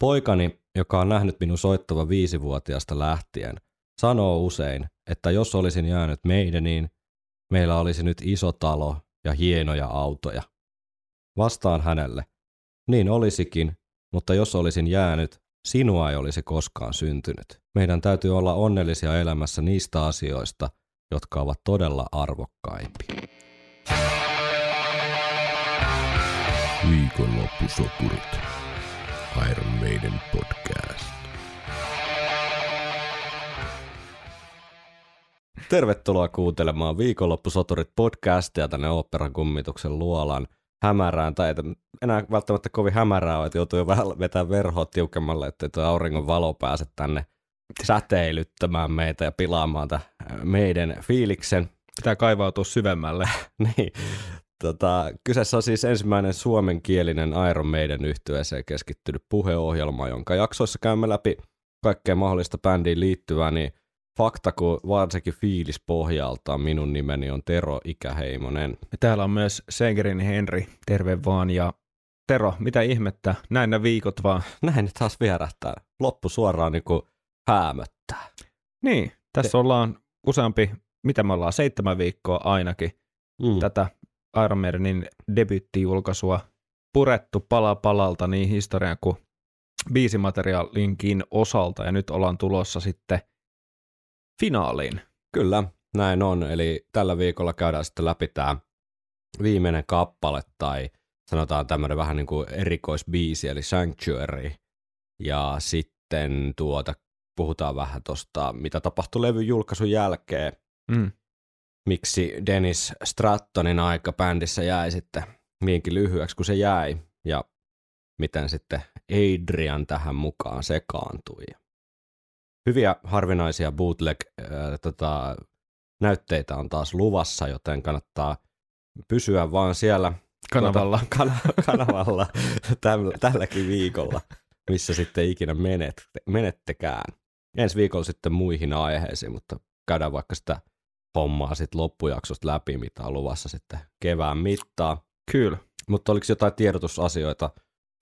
Poikani, joka on nähnyt minun soittava viisivuotiaasta lähtien, sanoo usein, että jos olisin jäänyt meidäniin, meillä olisi nyt iso talo ja hienoja autoja. Vastaan hänelle, niin olisikin, mutta jos olisin jäänyt, sinua ei olisi koskaan syntynyt. Meidän täytyy olla onnellisia elämässä niistä asioista, jotka ovat todella arvokkaimpia. Viikonloppusoturit. Iron Maiden podcast. Tervetuloa kuuntelemaan Viikonloppusoturit podcastia tänne Oopperan kummituksen luolan hämärään, tai ei enää välttämättä kovin hämärää että joutuu jo vähän vetää verhoa tiukemmalle, ettei tuo auringon valo pääse tänne säteilyttämään meitä ja pilaamaan meidän fiiliksen. Pitää kaivautua syvemmälle. niin. Tota, kyseessä on siis ensimmäinen suomenkielinen Iron Maiden yhtyeeseen keskittynyt puheohjelma, jonka jaksoissa käymme läpi kaikkea mahdollista bändiin liittyvää, niin fakta kuin varsinkin fiilis pohjalta minun nimeni on Tero Ikäheimonen. Ja täällä on myös Sengerin Henri, terve vaan. Ja Tero, mitä ihmettä, näin ne viikot vaan. Näin ne taas vierähtää. Loppu suoraan niin kuin häämöttää. Niin, tässä Te- ollaan useampi, mitä me ollaan, seitsemän viikkoa ainakin mm. tätä Iron Maidenin debyttijulkaisua purettu pala palalta niin historian kuin biisimateriaalinkin osalta, ja nyt ollaan tulossa sitten finaaliin. Kyllä, näin on. Eli tällä viikolla käydään sitten läpi tämä viimeinen kappale, tai sanotaan tämmöinen vähän niin kuin erikoisbiisi, eli Sanctuary. Ja sitten tuota, puhutaan vähän tuosta, mitä tapahtui levyn julkaisun jälkeen. Mm miksi Dennis Strattonin aika bändissä jäi sitten niinkin lyhyeksi kuin se jäi ja miten sitten Adrian tähän mukaan sekaantui. Hyviä harvinaisia bootleg äh, tota, näytteitä on taas luvassa, joten kannattaa pysyä vaan siellä kanavalla, tuota, kan- kanavalla täl- tälläkin viikolla, missä sitten ikinä menet, menettekään. Ensi viikolla sitten muihin aiheisiin, mutta käydään vaikka sitä hommaa sitten loppujaksosta läpi, mitä on luvassa sitten kevään mittaa. Kyllä. Mutta oliko jotain tiedotusasioita?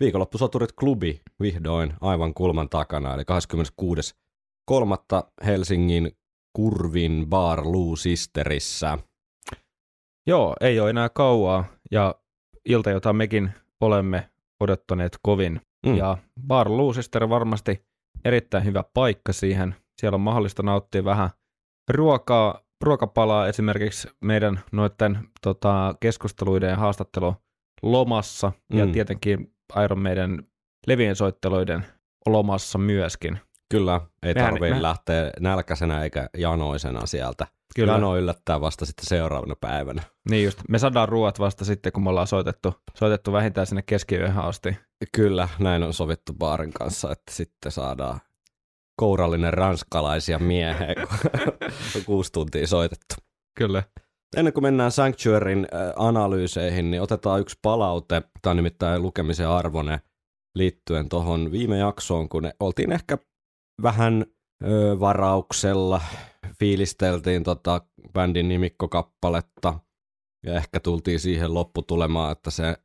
Viikonloppusoturit klubi vihdoin aivan kulman takana, eli 26.3. Helsingin Kurvin Bar Lou Sisterissä. Joo, ei ole enää kauaa, ja ilta, jota mekin olemme odottaneet kovin. Mm. Ja Bar Lou Sister varmasti erittäin hyvä paikka siihen. Siellä on mahdollista nauttia vähän ruokaa ruokapalaa esimerkiksi meidän noiden tota, keskusteluiden ja haastattelu lomassa mm. ja tietenkin Iron meidän levien soitteluiden lomassa myöskin. Kyllä, ei tarvitse me... lähteä nälkäisenä eikä janoisena sieltä. Kyllä. Jano yllättää vasta sitten seuraavana päivänä. Niin just, me saadaan ruoat vasta sitten, kun me ollaan soitettu, soitettu vähintään sinne keskiyöhön asti. Kyllä, näin on sovittu baarin kanssa, että sitten saadaan kourallinen ranskalaisia miehiä, kun kuusi tuntia soitettu. Kyllä. Ennen kuin mennään Sanctuaryn äh, analyyseihin, niin otetaan yksi palaute, tämä on nimittäin lukemisen arvone liittyen tuohon viime jaksoon, kun ne oltiin ehkä vähän ö, varauksella, fiilisteltiin tota bändin nimikkokappaletta ja ehkä tultiin siihen lopputulemaan, että se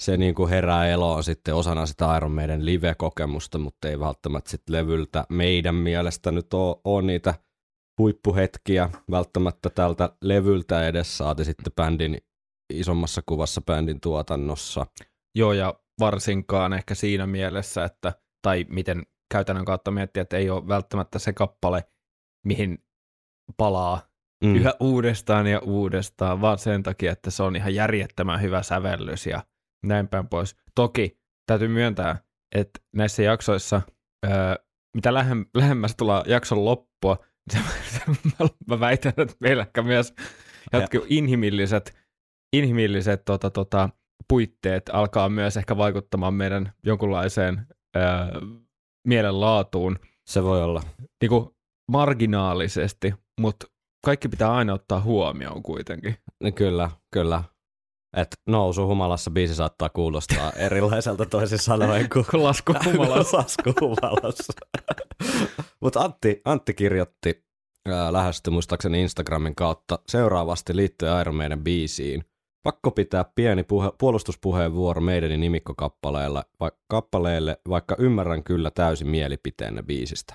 se niin kuin herää eloon sitten osana sitä Iron Maiden live-kokemusta, mutta ei välttämättä sitten levyltä meidän mielestä nyt ole, ole niitä huippuhetkiä välttämättä tältä levyltä edes saati sitten bändin isommassa kuvassa bändin tuotannossa. Joo, ja varsinkaan ehkä siinä mielessä, että, tai miten käytännön kautta miettiä, että ei ole välttämättä se kappale, mihin palaa mm. yhä uudestaan ja uudestaan, vaan sen takia, että se on ihan järjettömän hyvä sävellys ja näin päin pois. Toki täytyy myöntää, että näissä jaksoissa, öö, mitä lähem, lähemmäs tulla jakson loppua, mä väitän, että meillä ehkä myös jotkut inhimilliset, inhimilliset tota, tota, puitteet alkaa myös ehkä vaikuttamaan meidän jonkunlaiseen öö, mielenlaatuun. Se voi olla. Niin kuin marginaalisesti, mutta kaikki pitää aina ottaa huomioon kuitenkin. No kyllä, kyllä. Että nousu humalassa biisi saattaa kuulostaa erilaiselta toisin sanoen kuin lasku humalassa. lasku humalassa. Mutta Antti, Antti kirjoitti ää, lähesty muistaakseni Instagramin kautta seuraavasti liittyen Iron Maiden biisiin. Pakko pitää pieni puhe, puolustuspuheenvuoro meidän nimikkokappaleelle, va, kappaleelle, vaikka ymmärrän kyllä täysin mielipiteenne biisistä.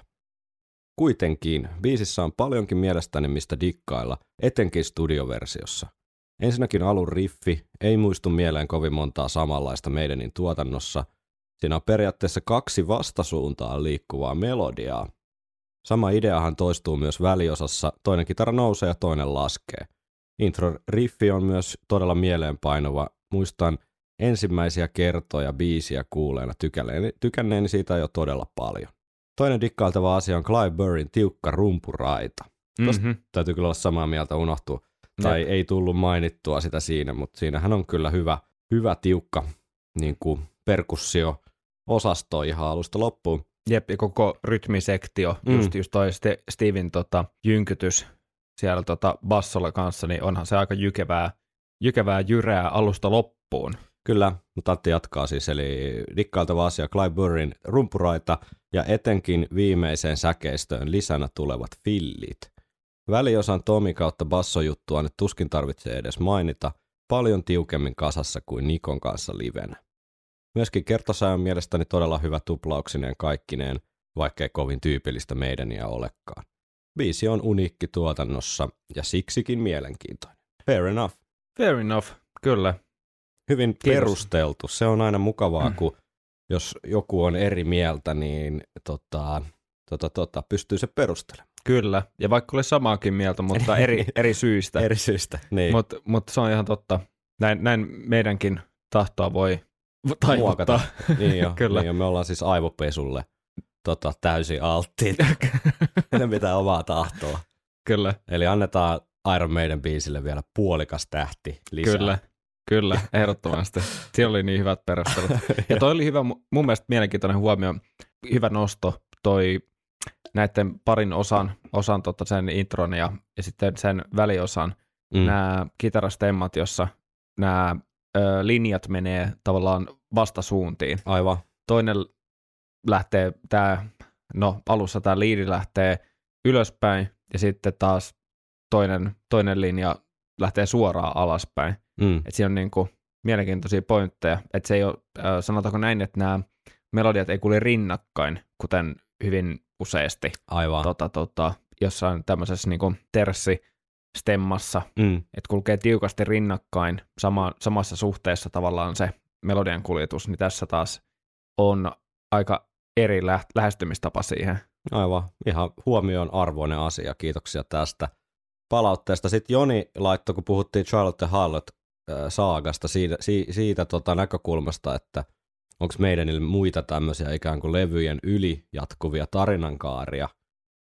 Kuitenkin, biisissä on paljonkin mielestäni mistä dikkailla, etenkin studioversiossa. Ensinnäkin alun riffi ei muistu mieleen kovin montaa samanlaista meidänin tuotannossa. Siinä on periaatteessa kaksi vastasuuntaan liikkuvaa melodiaa. Sama ideahan toistuu myös väliosassa, toinen kitara nousee ja toinen laskee. Intro riffi on myös todella mieleenpainuva. Muistan ensimmäisiä kertoja biisiä kuuleena tykänneeni, tykänneeni siitä jo todella paljon. Toinen dikkailtava asia on Clive Burrin tiukka rumpuraita. Mm-hmm. täytyy kyllä olla samaa mieltä unohtua. Tai Jep. ei tullut mainittua sitä siinä, mutta siinähän on kyllä hyvä, hyvä tiukka niin kuin perkussio osasto ihan alusta loppuun. Jep, ja koko rytmisektio, mm. just, just toi Ste- Steven tota, jynkytys siellä tota, bassolla kanssa, niin onhan se aika jykevää, jykevää jyrää alusta loppuun. Kyllä, mutta Antti jatkaa siis, eli dikkailtava asia Clive Burrin rumpuraita ja etenkin viimeiseen säkeistöön lisänä tulevat fillit. Väliosan Tomi kautta bassojuttua nyt tuskin tarvitsee edes mainita, paljon tiukemmin kasassa kuin Nikon kanssa livenä. Myöskin kertosää on mielestäni todella hyvä tuplauksineen kaikkineen, vaikkei kovin tyypillistä meidäniä olekaan. Biisi on uniikki tuotannossa ja siksikin mielenkiintoinen. Fair enough. Fair enough, kyllä. Hyvin Kiitos. perusteltu. Se on aina mukavaa, mm. kun jos joku on eri mieltä, niin tota, tota, tota, pystyy se perustelemaan. Kyllä, ja vaikka ole samaakin mieltä, mutta eri, eri syistä. eri syistä, niin. Mutta mut se on ihan totta. Näin, näin meidänkin tahtoa voi taivuttaa. Niin jo, Kyllä. Niin jo, me ollaan siis aivopesulle tota, täysin alttiit. Meidän pitää omaa tahtoa. Kyllä. Eli annetaan Iron Maiden biisille vielä puolikas tähti lisää. Kyllä, kyllä, ehdottomasti. Siinä oli niin hyvät perustelut. Ja toi oli hyvä, mun mielestä mielenkiintoinen huomio, hyvä nosto, toi näiden parin osan, osan tota sen intron ja, ja sitten sen väliosan, mm. nämä kitarastemmat, jossa nämä ö, linjat menee tavallaan vastasuuntiin. Aivan. Toinen lähtee tämä, no alussa tämä liidi lähtee ylöspäin ja sitten taas toinen, toinen linja lähtee suoraan alaspäin. Mm. Et siinä on niin kuin mielenkiintoisia pointteja, että se ei ole, sanotaanko näin, että nämä melodiat ei kulje rinnakkain, kuten hyvin useasti. Aivan. Tota, tota, jossain tämmöisessä niin kuin terssi stemmassa, mm. että kulkee tiukasti rinnakkain sama, samassa suhteessa tavallaan se melodian kuljetus, niin tässä taas on aika eri lähestymistapa siihen. Aivan, ihan huomioon arvoinen asia. Kiitoksia tästä palautteesta. Sitten Joni laittoi, kun puhuttiin Charlotte Hallett saagasta siitä, siitä, siitä tota näkökulmasta, että onko meidän muita tämmöisiä ikään kuin levyjen yli jatkuvia tarinankaaria,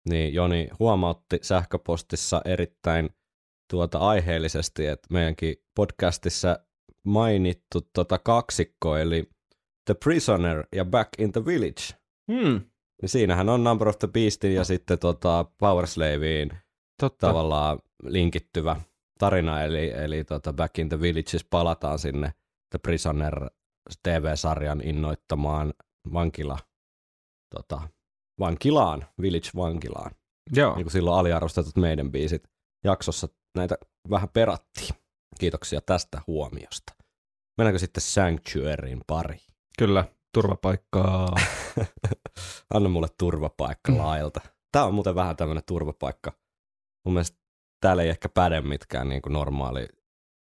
niin Joni huomautti sähköpostissa erittäin tuota aiheellisesti, että meidänkin podcastissa mainittu tota kaksikko, eli The Prisoner ja Back in the Village. Hmm. Niin siinähän on Number of the Beastin ja sitten tota Power Slaveen Totta. tavallaan linkittyvä tarina, eli, eli tota Back in the Village palataan sinne The Prisoner TV-sarjan innoittamaan vankila, tota, vankilaan, Village-vankilaan. Joo. Niin kuin silloin aliarvostetut meidän biisit jaksossa näitä vähän perattiin. Kiitoksia tästä huomiosta. Mennäänkö sitten Sanctuaryin pari? Kyllä, turvapaikkaa. Anna mulle turvapaikka lailta. Tämä on muuten vähän tämmöinen turvapaikka. Mun mielestä täällä ei ehkä päde mitkään niin kuin normaali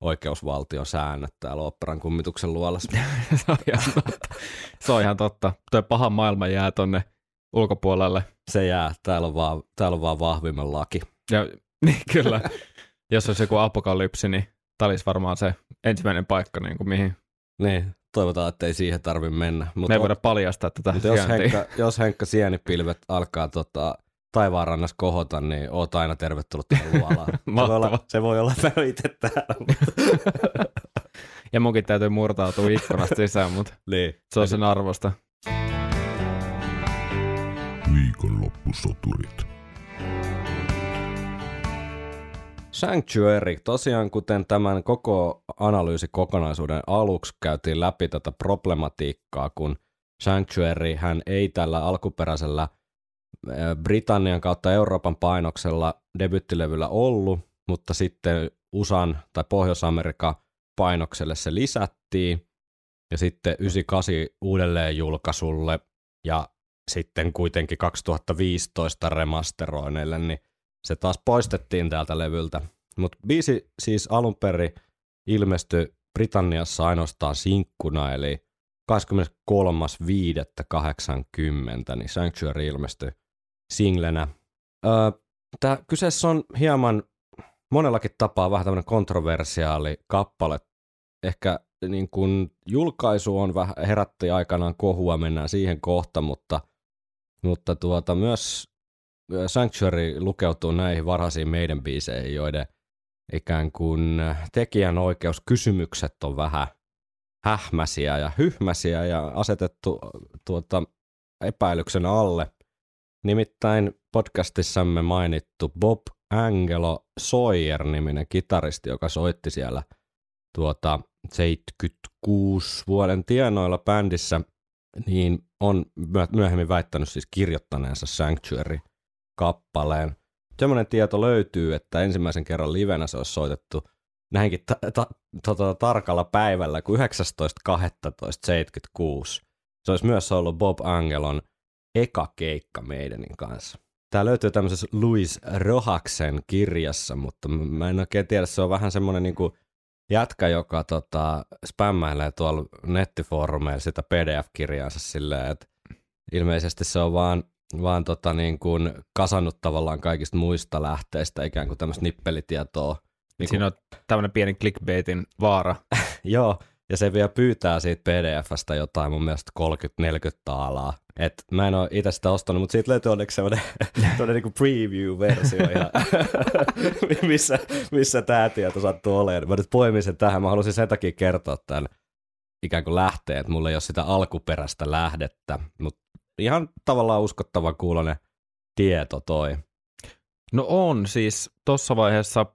oikeusvaltion säännöt täällä operan kummituksen luolassa. se, on ihan totta. se on ihan totta. Tuo paha maailma jää tonne ulkopuolelle. Se jää. Täällä on vaan, täällä on vaan vahvimman laki. Ja, niin kyllä. Jos olisi joku apokalypsi, niin tämä olisi varmaan se ensimmäinen paikka, niin kuin mihin niin, toivotaan, että ei siihen tarvi mennä. Mut Me ei voida paljastaa tätä mutta jos Henkka, jos Henkka Sienipilvet alkaa tota, taivaanrannassa kohota, niin oot aina tervetullut tähän luolaan. se, voi olla, se voi olla, että mä itse täällä. ja munkin täytyy murtautua ikkunasta sisään, mutta niin. se on sen arvosta. Viikonloppusoturit. Sanctuary, tosiaan kuten tämän koko analyysikokonaisuuden aluksi käytiin läpi tätä problematiikkaa, kun Sanctuary hän ei tällä alkuperäisellä Britannian kautta Euroopan painoksella debyttilevyllä ollut, mutta sitten USAn tai Pohjois-Amerikan painokselle se lisättiin, ja sitten 98 uudelleen julkaisulle, ja sitten kuitenkin 2015 remasteroineille, niin se taas poistettiin täältä levyltä. Mutta biisi siis alun perin ilmestyi Britanniassa ainoastaan sinkkuna, eli 23.5.80, niin Sanctuary ilmestyi singlenä. Öö, Tämä kyseessä on hieman monellakin tapaa vähän tämmöinen kontroversiaali kappale. Ehkä niin kun julkaisu on vähän herätti aikanaan kohua, mennään siihen kohta, mutta, mutta tuota, myös Sanctuary lukeutuu näihin varhaisiin meidän biiseihin, joiden ikään kuin tekijänoikeuskysymykset on vähän hähmäsiä ja hyhmäsiä ja asetettu tuota, epäilyksen alle. Nimittäin podcastissamme mainittu Bob Angelo Sawyer-niminen kitaristi, joka soitti siellä tuota 76 vuoden tienoilla bändissä, niin on myöhemmin väittänyt siis kirjoittaneensa Sanctuary-kappaleen. Semmoinen tieto löytyy, että ensimmäisen kerran livenä se olisi soitettu näinkin ta- ta- tota, tarkalla päivällä kuin 19.12.76. Se olisi myös ollut Bob Angelon eka keikka meidänin kanssa. Tämä löytyy tämmöisessä Louis Rohaksen kirjassa, mutta mä en oikein tiedä, se on vähän semmoinen niin kuin jätkä, joka tota, spämmäilee tuolla nettifoorumeilla sitä PDF-kirjaansa silleen, että ilmeisesti se on vaan, vaan tota niin kuin kasannut tavallaan kaikista muista lähteistä ikään kuin tämmöistä nippelitietoa. Niin Siinä on tämmöinen pieni clickbaitin vaara. Joo, ja se vielä pyytää siitä PDFstä jotain mun mielestä 30-40 taalaa. Et mä en ole itse sitä ostanut, mutta siitä löytyy onneksi semmoinen niinku preview-versio, ihan, missä, missä tämä tieto sattuu olemaan. Mä nyt poimin sen tähän. Mä halusin sen takia kertoa tämän ikään kuin lähteen, että mulla ei ole sitä alkuperäistä lähdettä, mutta ihan tavallaan uskottava kuulonen tieto toi. No on, siis tuossa vaiheessa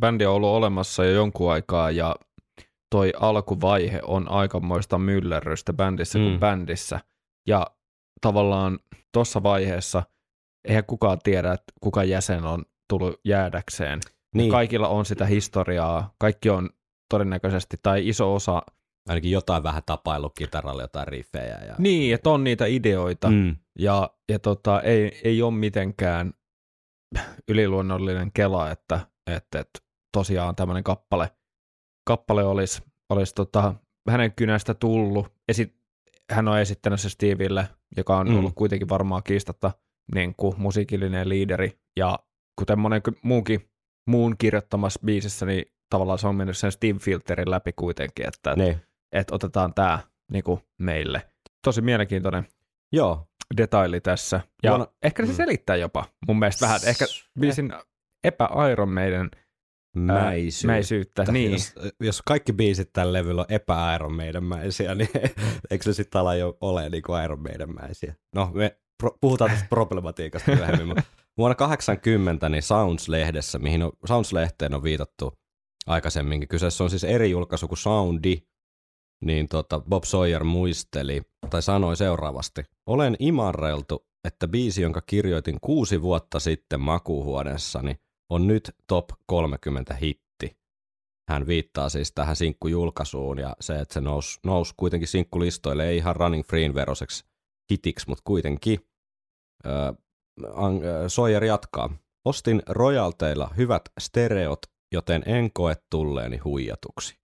bändi on ollut olemassa jo jonkun aikaa ja toi alkuvaihe on aikamoista myllerrystä bändissä mm. kuin bändissä. Ja tavallaan tuossa vaiheessa eihän kukaan tiedä, että kuka jäsen on tullut jäädäkseen. Niin. Kaikilla on sitä historiaa, kaikki on todennäköisesti, tai iso osa... Ainakin jotain vähän tapailu kitaralla, jotain riffejä. Ja... Niin, että on niitä ideoita, mm. ja, ja tota, ei, ei ole mitenkään yliluonnollinen kela, että, että, että tosiaan tämmöinen kappale, kappale olisi, olisi tota, hänen kynästä tullut. Esi- hän on esittänyt se Steville, joka on mm. ollut kuitenkin varmaan kiistatta niin kuin musiikillinen liideri, ja kuten monen muunkin muun kirjoittamassa biisissä, niin tavallaan se on mennyt sen Steve Filterin läpi kuitenkin, että, niin. että otetaan tämä niin kuin meille. Tosi mielenkiintoinen Joo. detaili tässä. Ja Vuonna... ehkä se mm. selittää jopa mun mielestä vähän, ehkä biisin epä-Iron meidän mäisyyttä. mäisyyttä niin. jos, jos kaikki biisit tällä levyllä on epä Iron mäisiä, niin eikö se sitten ala jo ole niin kuin Iron mäisiä? No, me pro- puhutaan tästä problematiikasta myöhemmin, mutta vuonna 80 niin Sounds-lehdessä, mihin on, Sounds-lehteen on viitattu aikaisemminkin, kyseessä on siis eri julkaisu kuin Soundi, niin tota Bob Sawyer muisteli tai sanoi seuraavasti. Olen imarreltu, että biisi, jonka kirjoitin kuusi vuotta sitten makuuhuoneessani, on nyt top 30 hitti. Hän viittaa siis tähän sinkkujulkaisuun ja se, että se nousi, nous kuitenkin sinkkulistoille, ei ihan Running Freen veroseksi hitiksi, mutta kuitenkin. Öö, Sawyer jatkaa. Ostin rojalteilla hyvät stereot, joten en koe tulleeni huijatuksi.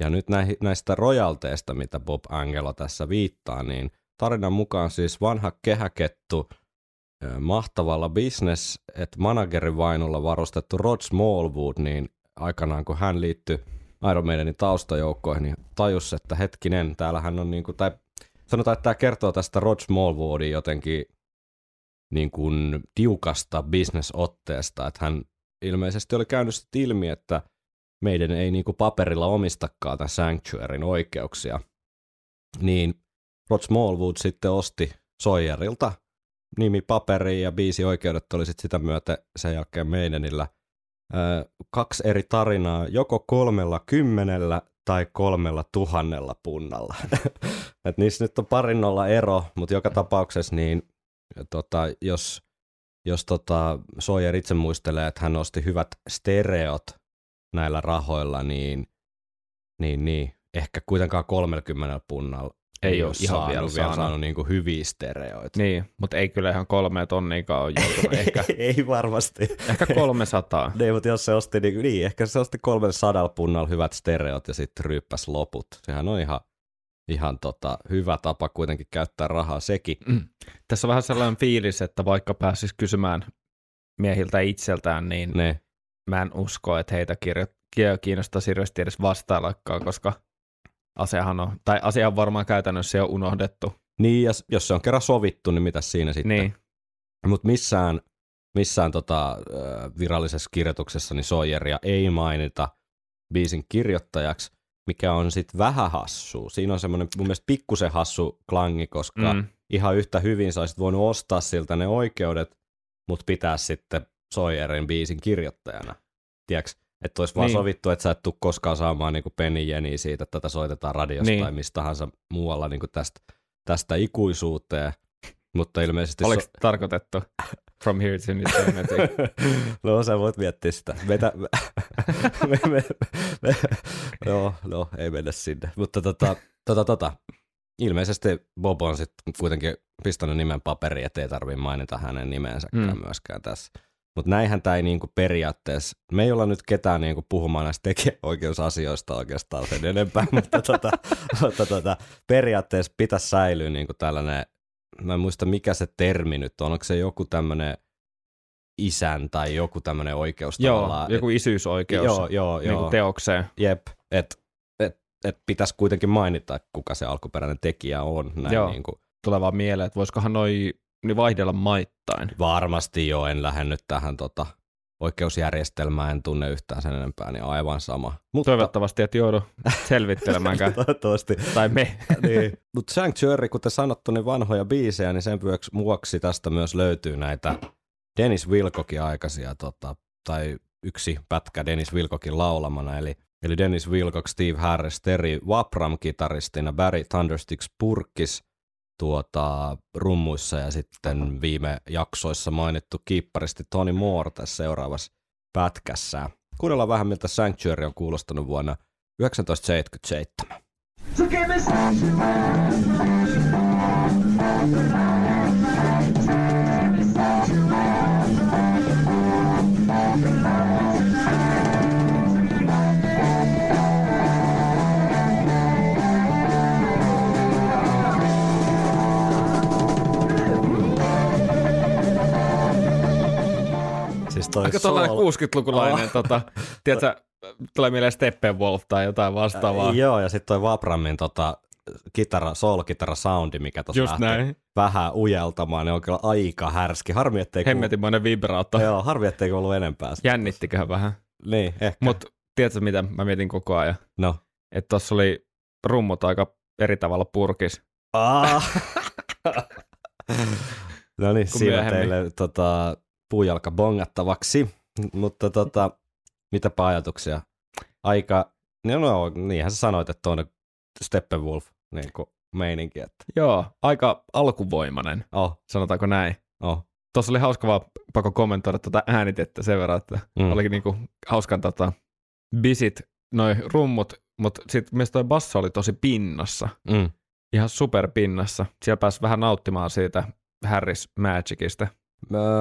Ja nyt näistä rojalteista, mitä Bob Angelo tässä viittaa, niin tarinan mukaan siis vanha kehäkettu mahtavalla business, että managerin vainolla varustettu Rod Smallwood, niin aikanaan kun hän liittyi Iron Maidenin taustajoukkoihin, niin tajus, että hetkinen, täällähän on niin kuin, tai sanotaan, että tämä kertoo tästä Rod Smallwoodin jotenkin niin kuin tiukasta bisnesotteesta, että hän ilmeisesti oli käynyt ilmi, että meidän ei niin kuin paperilla omistakaan tämän Sanctuaryn oikeuksia, niin Rod Smallwood sitten osti Sawyerilta nimi paperiin ja biisi oikeudet oli sitten sitä myötä sen jälkeen meidänillä. kaksi eri tarinaa, joko kolmella kymmenellä tai kolmella tuhannella punnalla. Et niissä nyt on parinnolla ero, mutta joka tapauksessa niin tota, jos, jos tota Sawyer itse muistelee, että hän osti hyvät stereot näillä rahoilla, niin niin, niin. Ehkä kuitenkaan 30 punnalla Ei ole ole ihan saanut, vielä saanut. saanut niin kuin hyviä stereoita. Niin, mutta ei kyllä ihan kolme tonniikaan ole joutunut. ehkä, ei varmasti. ehkä 300. Niin, mutta jos se osti, niin, niin ehkä se osti 300 punnalla hyvät stereot ja sitten ryyppäs loput. Sehän on ihan, ihan tota, hyvä tapa kuitenkin käyttää rahaa sekin. Mm. Tässä on vähän sellainen fiilis, että vaikka pääsisi kysymään miehiltä itseltään, niin Ne. mä en usko, että heitä kirjo- kiinnostaisi hirveästi edes vastaillakaan, koska asiahan on, tai asia on varmaan käytännössä jo unohdettu. Niin, ja jos se on kerran sovittu, niin mitä siinä sitten? Niin, Mutta missään, missään tota, virallisessa kirjoituksessa niin Sawyeria ei mainita biisin kirjoittajaksi, mikä on sitten vähän hassu. Siinä on semmoinen mun mielestä pikkusen hassu klangi, koska mm, ihan yhtä hyvin sä olisit voinut ostaa siltä ne oikeudet, mutta pitää sitten Sawyerin biisin kirjoittajana. Tiedätkö? Että olisi vaan Niin. sovittu, että sä et tule koskaan saamaan niinku penny jeniä siitä, että tätä soitetaan radiosta Niin. tai mistä tahansa muualla niinku tästä, tästä ikuisuuteen. Mutta ilmeisesti... oliko tarkoitettu from here to eternity? no sä voit miettiä sitä. Meitä, me, me, me, me, no, no, ei mennä sinne. Mutta tota, tota, tota, ilmeisesti Bob on sitten kuitenkin pistänyt nimen paperiin, ettei tarvitse mainita hänen nimensäkään Mm. myöskään tässä. Mutta näinhän tämä ei niinku periaatteessa, me ei olla nyt ketään niinku puhumaan näistä tekijäoikeusasioista oikeastaan sen enempää, mutta, tota, mutta tota, periaatteessa pitäisi säilyä niinku tällainen, mä en muista mikä se termi nyt on, onko se joku tämmöinen isän tai joku tämmöinen oikeus joo, tavallaan. joku isyysoikeus Joo, joo, niin joo. teokseen. Jep, että et, et pitäisi kuitenkin mainita, kuka se alkuperäinen tekijä on. Näin Joo. Niin kuin, Tulee vaan mieleen, että voisikohan noi niin vaihdella maittain. varmasti jo en lähde nyt tähän tota, oikeusjärjestelmään, en tunne yhtään sen enempää, niin aivan sama. Mutta Toivottavasti et joudu selvittelemäänkään. toivottavasti. tai me. niin. Mutta Sanctuary, kuten sanottu, niin vanhoja biisejä, niin sen vuoksi- tästä myös löytyy näitä Dennis Wilcokin aikaisia, tota, tai yksi pätkä Dennis Wilcokin laulamana, eli, eli Dennis Wilcock, Steve Harris, Terry Wapram-kitaristina, Barry Thundersticks Purkis tuota, rummuissa ja sitten viime jaksoissa mainittu kiipparisti Tony Moore tässä seuraavassa pätkässä. Kuunnellaan vähän, miltä Sanctuary on kuulostanut vuonna 1977. Siis toi Aika tällainen soul- 60-lukulainen, Oh. tota, tiedätkö, tulee mieleen Steppenwolf tai jotain vastaavaa. Joo, ja sitten toi Vapramin tota, kitara, soul-kitara soundi, mikä tuossa Just näin. vähän ujeltamaan, niin on kyllä aika härski. Harmi, ettei kuulu, Hemmetimoinen vibraatto. joo, harmi, ettei ollut enempää. Jännittiköhän vähän. Niin, ehkä. Mutta tiedätkö mitä mä mietin koko ajan? No. Että tossa oli rummut aika eri tavalla purkis. Ah. no niin, siinä teille tota, puujalka bongattavaksi. Mutta tota, mitäpä ajatuksia? Aika, no, no niinhän sä sanoit, että on Steppenwolf niin kuin meininki, että Joo, aika alkuvoimainen, oh, sanotaanko näin. oh. Tuossa oli hauska vaan pakko kommentoida tuota äänitettä sen verran, että Mm. olikin niinku hauskan tota, bisit, noi rummut, mutta sitten myös toi basso oli tosi pinnassa, Mm. ihan super pinnassa. Siellä pääsi vähän nauttimaan siitä Harris Magicista.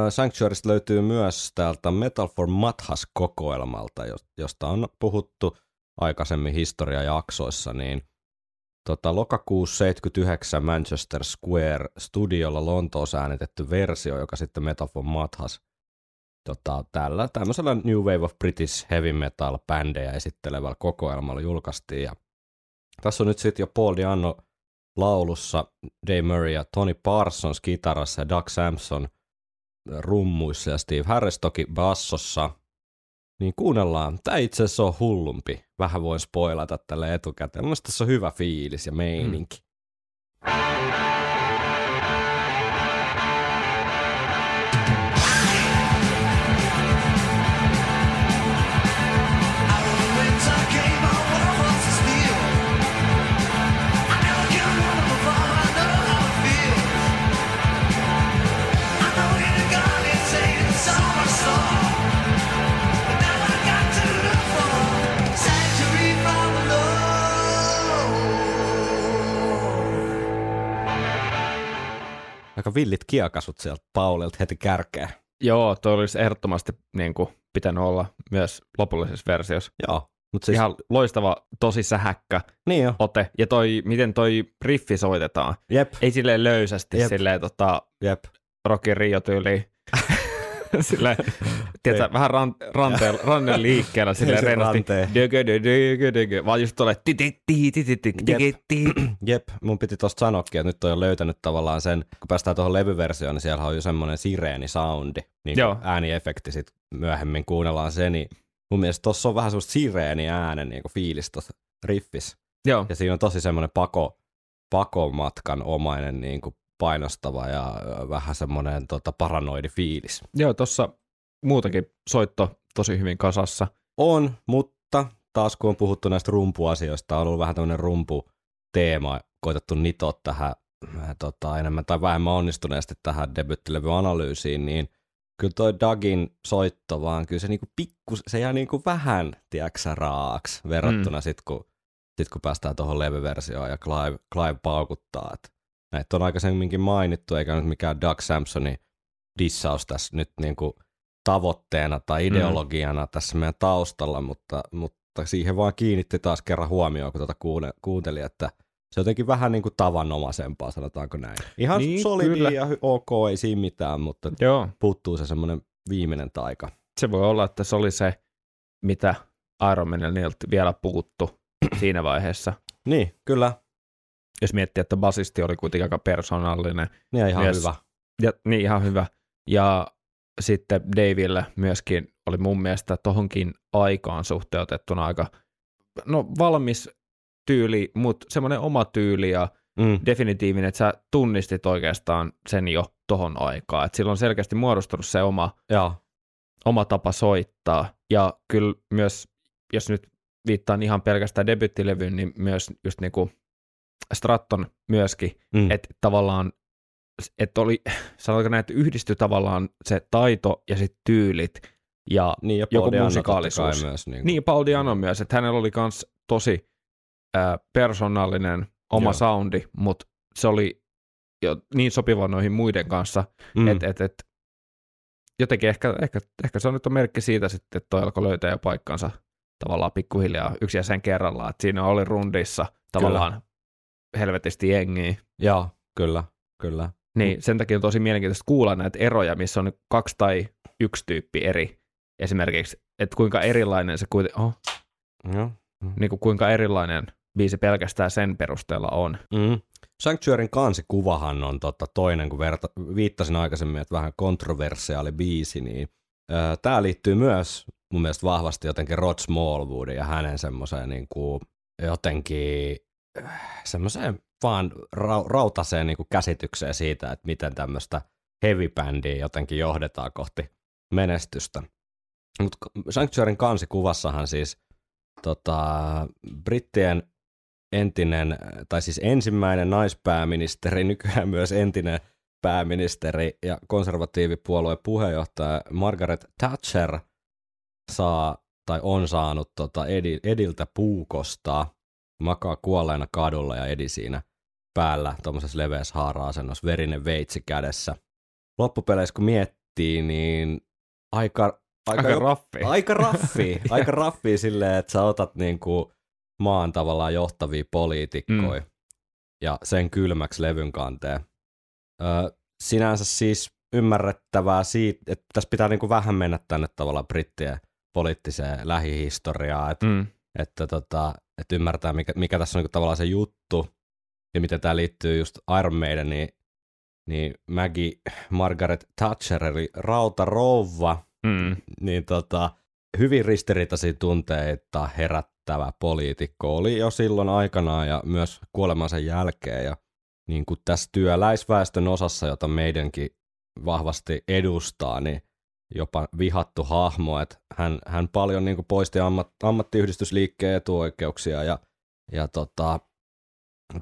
Sanctuarista löytyy myös täältä Metal for Mathas-kokoelmalta, jos- josta on puhuttu aikaisemmin historiajaksoissa, niin tota, lokakuussa 79 Manchester Square Studiolla Lontoossa äänitetty versio, joka sitten Metal for Mathas tota, tällä tämmöisellä New Wave of British Heavy Metal bändejä esittelevällä kokoelmalla julkaistiin. Ja tässä on nyt sitten jo Paul Dianno laulussa, Dave Murray ja Tony Parsons kitarassa ja Doug Sampson rummuissa ja Steve Harris toki bassossa. Niin kuunnellaan. Tämä itse asiassa on hullumpi. Vähän voin spoilata tälle etukäteen. Mun mielestä tässä on hyvä fiilis ja meininki. Sanctuary aika villit kiekasut sieltä Paulilta heti kärkeen. Joo, toi olisi ehdottomasti niin kuin, pitänyt olla myös lopullisessa versiossa. Joo. Mut Siis... Ihan loistava, tosi sähäkkä Niin jo. ote. Ja toi, miten toi riffi soitetaan. Jep, Ei silleen löysästi, Jep. silleen tota, jep. Rocky Rio tyyliin. sille, tiedätkö, vähän ran, ranteen, rannen liikkeellä sille rennosti. Dögö, dögö, dögö, vaan just tuolle Jep, mun piti tosta sanoakin, että nyt on löytänyt tavallaan sen, kun päästään tuohon levyversioon, niin siellä on jo semmoinen sireeni soundi, niin ääniefekti sit myöhemmin kuunnellaan se, niin mun mielestä tuossa on vähän semmoista sireeni äänen niin fiilis tuossa riffissä. Joo. Ja siinä on tosi semmoinen pako, pakomatkan omainen niin kuin painostava ja vähän semmoinen tota, paranoidi fiilis. joo, tossa muutakin soitto tosi hyvin kasassa. On, mutta taas kun on puhuttu näistä rumpuasioista, on ollut vähän tämmöinen rumputeema, koitettu nitoa tähän äh, tota, enemmän tai vähemmän onnistuneesti tähän debyttilevyanalyysiin, niin kyllä toi Dagin soitto vaan, kyllä se niinku pikku, se jää niinku vähän, tiedäksä, raaks verrattuna mm. sit kun, sit kun päästään tuohon levyversioon ja Clive, Clive paukuttaa. Et näitä on aikaisemminkin mainittu, eikä nyt mikään Doug Sampsonin dissaus tässä nyt niinku tavoitteena tai ideologiana mm. tässä meidän taustalla, mutta, mutta siihen vaan kiinnitti taas kerran huomioon, kun tuota kuune, kuuntelin, että se on jotenkin vähän niin kuin tavanomaisempaa, sanotaanko näin. Ihan Niin, niin, solidi kyllä. ja ok, ei siinä mitään, mutta Joo, puuttuu se semmoinen viimeinen taika. se voi olla, että se oli se, mitä Iron Manilta vielä puuttu siinä vaiheessa. Niin, kyllä. Jos miettii, että basisti oli kuitenkin aika persoonallinen. Niin ja ihan Yes. hyvä. Ja, niin ihan hyvä. Ja sitten Daville myöskin oli mun mielestä tohonkin aikaan suhteutettuna aika no, valmis tyyli, mutta semmoinen oma tyyli ja Mm. definitiivinen, että sä tunnistit oikeastaan sen jo tohon aikaan. Että sillä on selkeästi muodostunut se oma, Joo. oma tapa soittaa. Ja kyllä myös, jos nyt viittaan ihan pelkästään debyttilevyyn, niin myös just niinku Stratton myöskin, Mm. että tavallaan että oli, sanotaanko näin, että yhdistyi tavallaan se taito ja sitten tyylit ja niin, ja joku Diano musikaalisuus. Myös, niin, niin Paul Diano myös, että hänellä oli myös tosi äh, persoonallinen oma Joo. soundi, mutta se oli jo niin sopiva noihin muiden kanssa, mm. että et, et, jotenkin ehkä, ehkä, ehkä se on nyt on merkki siitä sitten, että toi alkoi löytää jo paikkansa tavallaan pikkuhiljaa yksi jäsen kerrallaan, että siinä oli rundissa tavallaan Kyllä. Helvetisti jengiä. Joo, kyllä, kyllä. Niin sen takia on tosi mielenkiintoista kuulla näitä eroja, missä on kaksi tai yksi tyyppi eri. Esimerkiksi, että kuinka erilainen se kuitenkin, oh, Joo. niin kuin kuinka erilainen biisi pelkästään sen perusteella on. Mm. Sanctuaryn kansikuvahan on tota toinen, kun verta, viittasin aikaisemmin, että vähän kontroversiaali biisi, niin tämä liittyy myös mun mielestä vahvasti jotenkin Rod Smallwoodin ja hänen semmoiseen niin kuin, jotenkin äh, semmoiseen vaan ra- rautaseen niin kuin käsitykseen siitä, että miten tämmöistä heavy bandia jotenkin johdetaan kohti menestystä. Mutta Sanctuaryn kansikuvassahan siis tota, brittien entinen, tai siis ensimmäinen naispääministeri, nykyään myös entinen pääministeri ja konservatiivipuolueen puheenjohtaja Margaret Thatcher saa tai on saanut tota Edi, Ediltä puukostaa, makaa kuolleena kadulla ja Edi siinä päällä tuommoisessa leveässä haara-asennossa, verinen veitsi kädessä. Loppupeleissä kun miettii, niin aika, aika, Aika raffi. aika raffi, aika raffi silleen, että sä otat niinku maan tavallaan johtavia poliitikkoja mm. ja sen kylmäksi levyn kanteen. Ö, sinänsä siis ymmärrettävää siitä, että tässä pitää niinku vähän mennä tänne tavallaan brittien poliittiseen lähihistoriaan, että, Mm. että, tota, että ymmärtää mikä, mikä tässä on niinku tavallaan se juttu ja miten tämä liittyy just Iron Maiden, niin, niin Maggie Margaret Thatcher eli rautarouva, Mm. niin tota, hyvin ristiriitaisia tunteita herättävä poliitikko oli jo silloin aikanaan ja myös kuolemansa jälkeen. Ja niin kuin tässä työläisväestön osassa, jota meidänkin vahvasti edustaa, niin jopa vihattu hahmo, että hän, hän paljon niin kuin poisti ammat, ammattiyhdistysliikkeen etuoikeuksia ja, ja tota,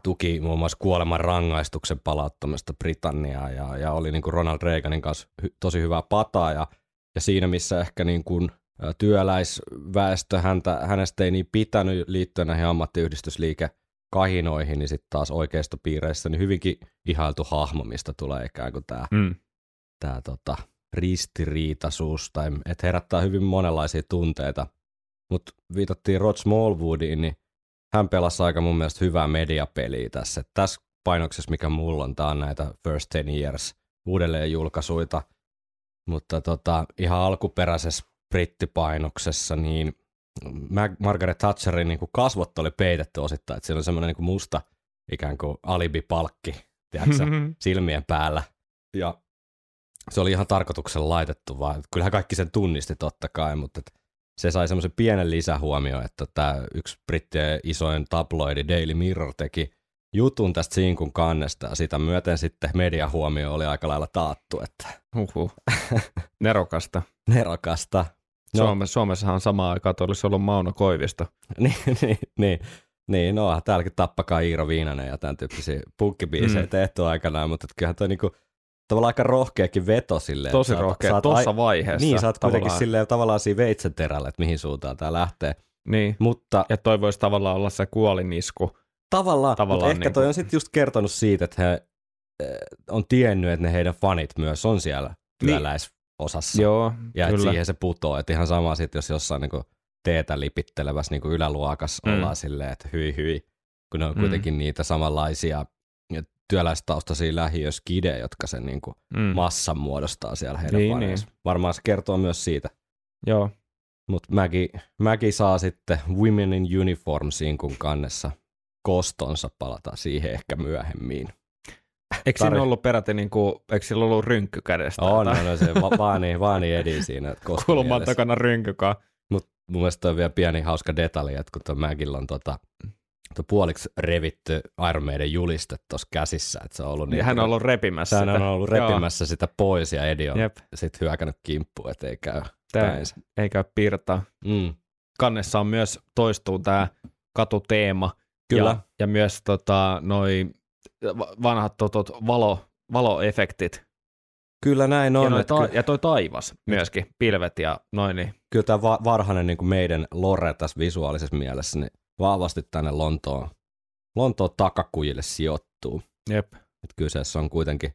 tuki muun muassa kuoleman rangaistuksen palauttamista Britanniaan ja, ja oli niin kuin Ronald Reaganin kanssa hy, tosi hyvää pataa ja ja siinä, missä ehkä niin kuin työläisväestö häntä, hänestä ei niin pitänyt liittyen näihin ammattiyhdistysliike kahinoihin, niin sitten taas oikeistopiireissä niin hyvinkin ihailtu hahmo, mistä tulee ikään kuin tämä Mm. tää, tota, ristiriitaisuus, tai että herättää hyvin monenlaisia tunteita. Mutta viitattiin Rod Smallwoodiin, niin hän pelasi aika mun mielestä hyvää mediapeliä tässä. Et tässä painoksessa, mikä mulla on, tää on näitä First Ten Years uudelleen julkaisuita, mutta tota, ihan alkuperäisessä brittipainoksessa, niin Margaret Thatcherin niin kuin kasvot oli peitetty osittain, että siellä on semmoinen niin kuin musta ikään kuin alibipalkki, tiedätkö, silmien päällä. Ja se oli ihan tarkoituksella laitettu, vaan kyllähän kaikki sen tunnisti totta kai, mutta et se sai semmoisen pienen lisähuomioon, että tämä yksi brittien isoin tabloidi Daily Mirror teki jutun tästä Sinkun kannesta, ja sitä myöten sitten mediahuomio oli aika lailla taattu, että Huhhuh. Nerokasta. nerokasta. No. Suomessa, Suomessahan samaan aikaan että olisi ollut Mauno Koivisto. niin, niin, niin, niin, no täälläkin tappakaa Iiro Viinanen ja tämän tyyppisiä punkkibiisejä Mm. tehty aikanaan, mutta kyllähän toi niinku, tavallaan aika rohkeakin veto silleen. Tosi oot- rohkea, oot tuossa ai- vaiheessa. Niin, sä oot kuitenkin tavallaan. silleen tavallaan siinä veitsen terällä, että mihin suuntaan tää lähtee. Niin, Mutta ja toi voisi tavallaan olla se kuolinisku. tavallaan, tavallaan mutta ehkä niinku- toi on sitten just kertonut siitä, että he eh, on tiennyt, että ne heidän fanit myös on siellä Niin. työläisosassa. Joo, ja kyllä. siihen se putoo. Että ihan sama sitten, jos jossain niinku teetä lipittelevässä niinku yläluokassa Mm. ollaan silleen, että hyi hyi, kun ne on Mm. kuitenkin niitä samanlaisia työläistaustaisia lähiöskidejä, jotka sen niinku Mm. massan muodostaa siellä heidän Niin, faneissa. Varmaan se kertoo myös siitä. Joo, Mutta Maggie, Maggie saa sitten Women in Uniform sinkun kannessa kostonsa, palataan siihen ehkä myöhemmin. Eikö siinä ollut peräti, niin kuin, eikö sillä ollut rynkky kädestä? On, tai on se va- vaani, vaani edi siinä Kulman takana rynkykaa. Mutta mun mielestä on vielä pieni hauska detalji, että kun tuo Magilla on tota, puoliksi revitty Iron Maiden juliste tuossa käsissä, että se on ollut Niin niin, hän on ollut repimässä hän sitä. on ollut repimässä sitä pois ja Edi on sitten hyökännyt kimppuun, ettei käy tää päinsä. ei käy piirtaa. Mm. Kannessa on myös toistuu tämä katuteema. Kyllä. Ja, ja myös tota, noi va- vanhat totot, valo, valoefektit. Kyllä näin Ja, on. että ta- ja toi taivas myöskin, pilvet ja noin. Niin. kyllä tämä va- varhainen niin kuin meidän lore tässä visuaalisessa mielessä niin vahvasti tänne Lontoon, Lontoon takakujille sijoittuu. Jep. Et kyseessä on kuitenkin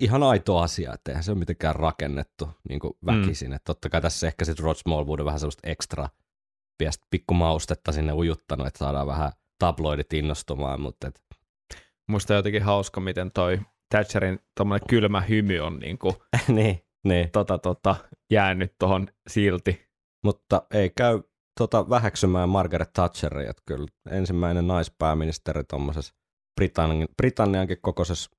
ihan aito asia, että eihän se ole mitenkään rakennettu niin kuin väkisin. Mm. Että totta kai tässä ehkä sitten Rod Smallwood on vähän sellaista ekstra pikku maustetta sinne ujuttanut, että saadaan vähän tabloidit innostumaan, mutta et, Musta jotenkin hauska, miten toi Thatcherin tommonen kylmä hymy on niinku, niin, niin. tota, tota, jäänyt tohon silti. mutta ei käy tota väheksymään Margaret Thatcheria, että kyllä ensimmäinen naispääministeri tuommoisessa Britannian, Britanniankin kokoisessa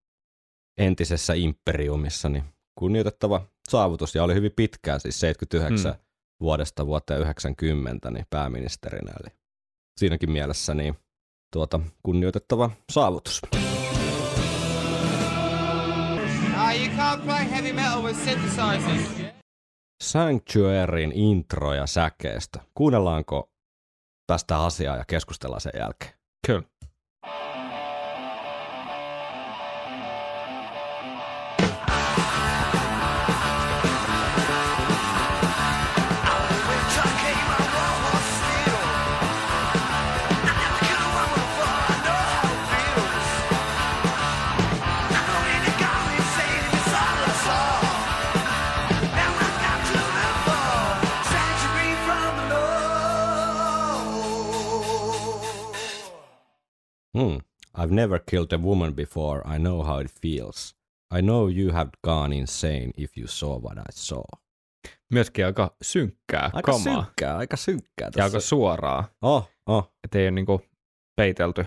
entisessä imperiumissa, niin kunnioitettava saavutus, ja oli hyvin pitkään, siis 79 Mm. mm. vuodesta vuoteen 90 niin pääministerinä, eli siinäkin mielessä niin tuota, kunnioitettava saavutus. Ah, you can't play heavy metal with synthesizers. Sanctuaryn intro ja säkeestä. Kuunnellaanko tästä asiaa ja keskustellaan sen jälkeen? Kyllä. Hmm. I've never killed a woman before. I know how it feels. I know you have gone insane if you saw what I saw. Myöskin aika synkkää Aika kamaa. synkkää, aika synkkää Ja tässä. aika suoraa. Oh, oh. Että ei ole niinku peitelty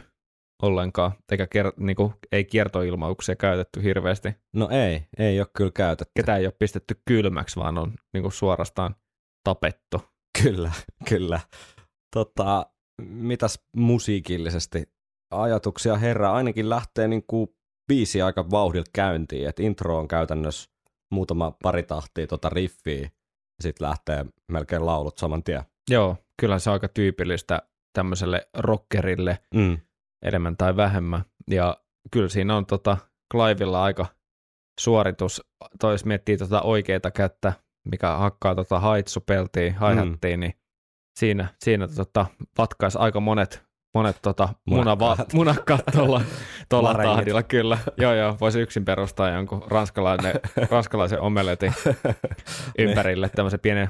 ollenkaan, eikä kier, niinku, ei kiertoilmauksia käytetty hirveästi. No ei, ei ole kyllä käytetty. Ketään ei ole pistetty kylmäksi, vaan on niinku suorastaan tapettu. Kyllä, kyllä. Tota, mitäs musiikillisesti ajatuksia herra? Ainakin lähtee niin kuin biisi aika vauhdilla käyntiin, että intro on käytännössä muutama pari tahtia tota riffiä, ja sitten lähtee melkein laulut saman tien. Joo, kyllä se on aika tyypillistä tämmöiselle rockerille Mm. enemmän tai vähemmän. Ja kyllä siinä on tota Clivella aika suoritus. Tois miettii tota oikeita kättä, mikä hakkaa tota haitsupeltiin, haihattiin, mm. niin siinä, siinä tota, vatkaisi aika monet monet tota, Munakkaat. munakkaat tuolla, tuolla tahdilla, kyllä. Joo, joo, voisi yksin perustaa jonkun ranskalainen, ranskalaisen omeletin ympärille, tämmöisen pienen,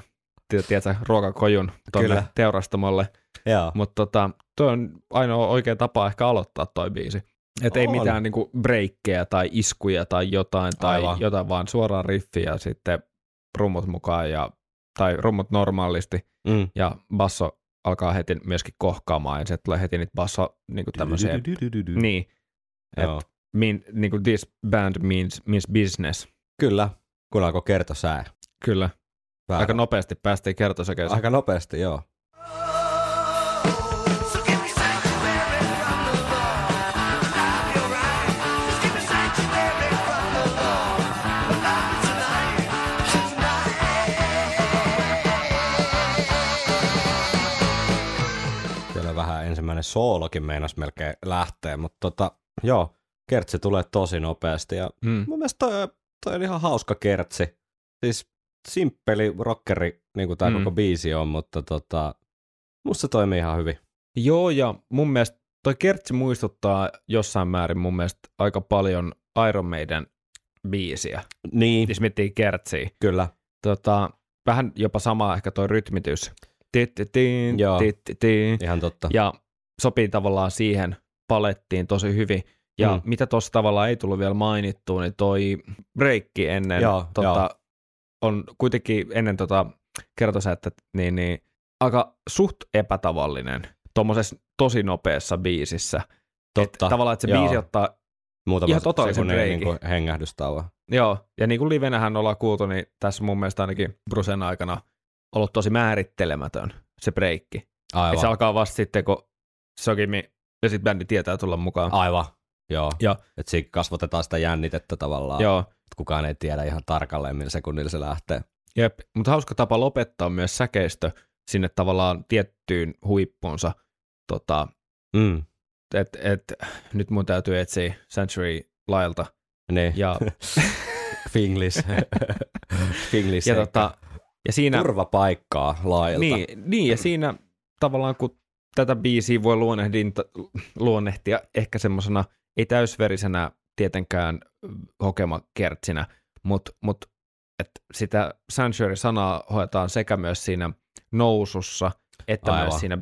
ti- tiedätkö, ruokakojun tuonne Kyllä. teurastamolle. Mutta tota, toi on ainoa oikea tapa ehkä aloittaa toi biisi. Että ei mitään niinku breikkejä tai iskuja tai jotain, tai Aivan. jotain, vaan suoraan riffi ja sitten rummut mukaan, ja, tai rummut normaalisti, Mm. ja basso alkaa heti myöskin kohkaamaan, ja se tulee heti niitä basso niin, Joo. että mean, niinku this band means, means business. Kyllä, kun alkoi kertoa sää. Kyllä, Väärä. aika nopeasti päästiin kertosäkeeseen. Aika nopeasti, joo. Ensimmäinen soolokin meinas melkein lähteä, mutta tota, joo, kertsi tulee tosi nopeasti ja Mm. mun mielestä toi, toi on ihan hauska kertsi. Siis simppeli rockeri, niin kuin tämä Mm. koko biisi on, mutta tota, musta se toimii ihan hyvin. Joo, ja mun mielestä toi kertsi muistuttaa jossain määrin mun mielestä aika paljon Iron Maiden biisiä. Niin, Jos miettii kertsiä. kyllä. Tota, vähän jopa sama ehkä toi rytmitys. Tittitiin. Ihan totta. Ja sopii tavallaan siihen palettiin tosi hyvin. Ja Mm. mitä tuossa tavallaan ei tullut vielä mainittua, niin toi breikki ennen Joo, tota, joo. on kuitenkin ennen tota kertosäettä niin, niin aika suht epätavallinen tuommoisessa tosi nopeassa biisissä. Totta. Et tavallaan, että se joo. biisi ottaa, Muutama ihan totaalisen sekunnin breikin. niin hengähdystauon. joo, ja niin kuin livenähän ollaan kuultu, niin tässä mun mielestä ainakin Brusen aikana ollut tosi määrittelemätön se breikki. Et Aivan. se alkaa vasta sitten, kun Sogimi ja sitten bändi tietää tulla mukaan. Aivan. Joo. Ja- Että siinä kasvatetaan sitä jännitettä tavallaan. Joo, Että kukaan ei tiedä ihan tarkalleen, millä sekunnilla se lähtee. Jep, mutta hauska tapa lopettaa myös säkeistö sinne tavallaan tiettyyn huippuunsa. Tota, Mm. et, et, nyt mun täytyy etsiä Century lailta. Niin. Ja, Finglis. Finglis. ja, tota, ja siinä, Turvapaikkaa laajilta. niin, niin, ja siinä tavallaan kun tätä biisiä voi luonnehtia ehkä semmoisena, ei täysverisenä tietenkään hokemakertsinä, mutta mut, et sitä Sanctuary-sanaa hoetaan sekä myös siinä nousussa, että Aivan. myös siinä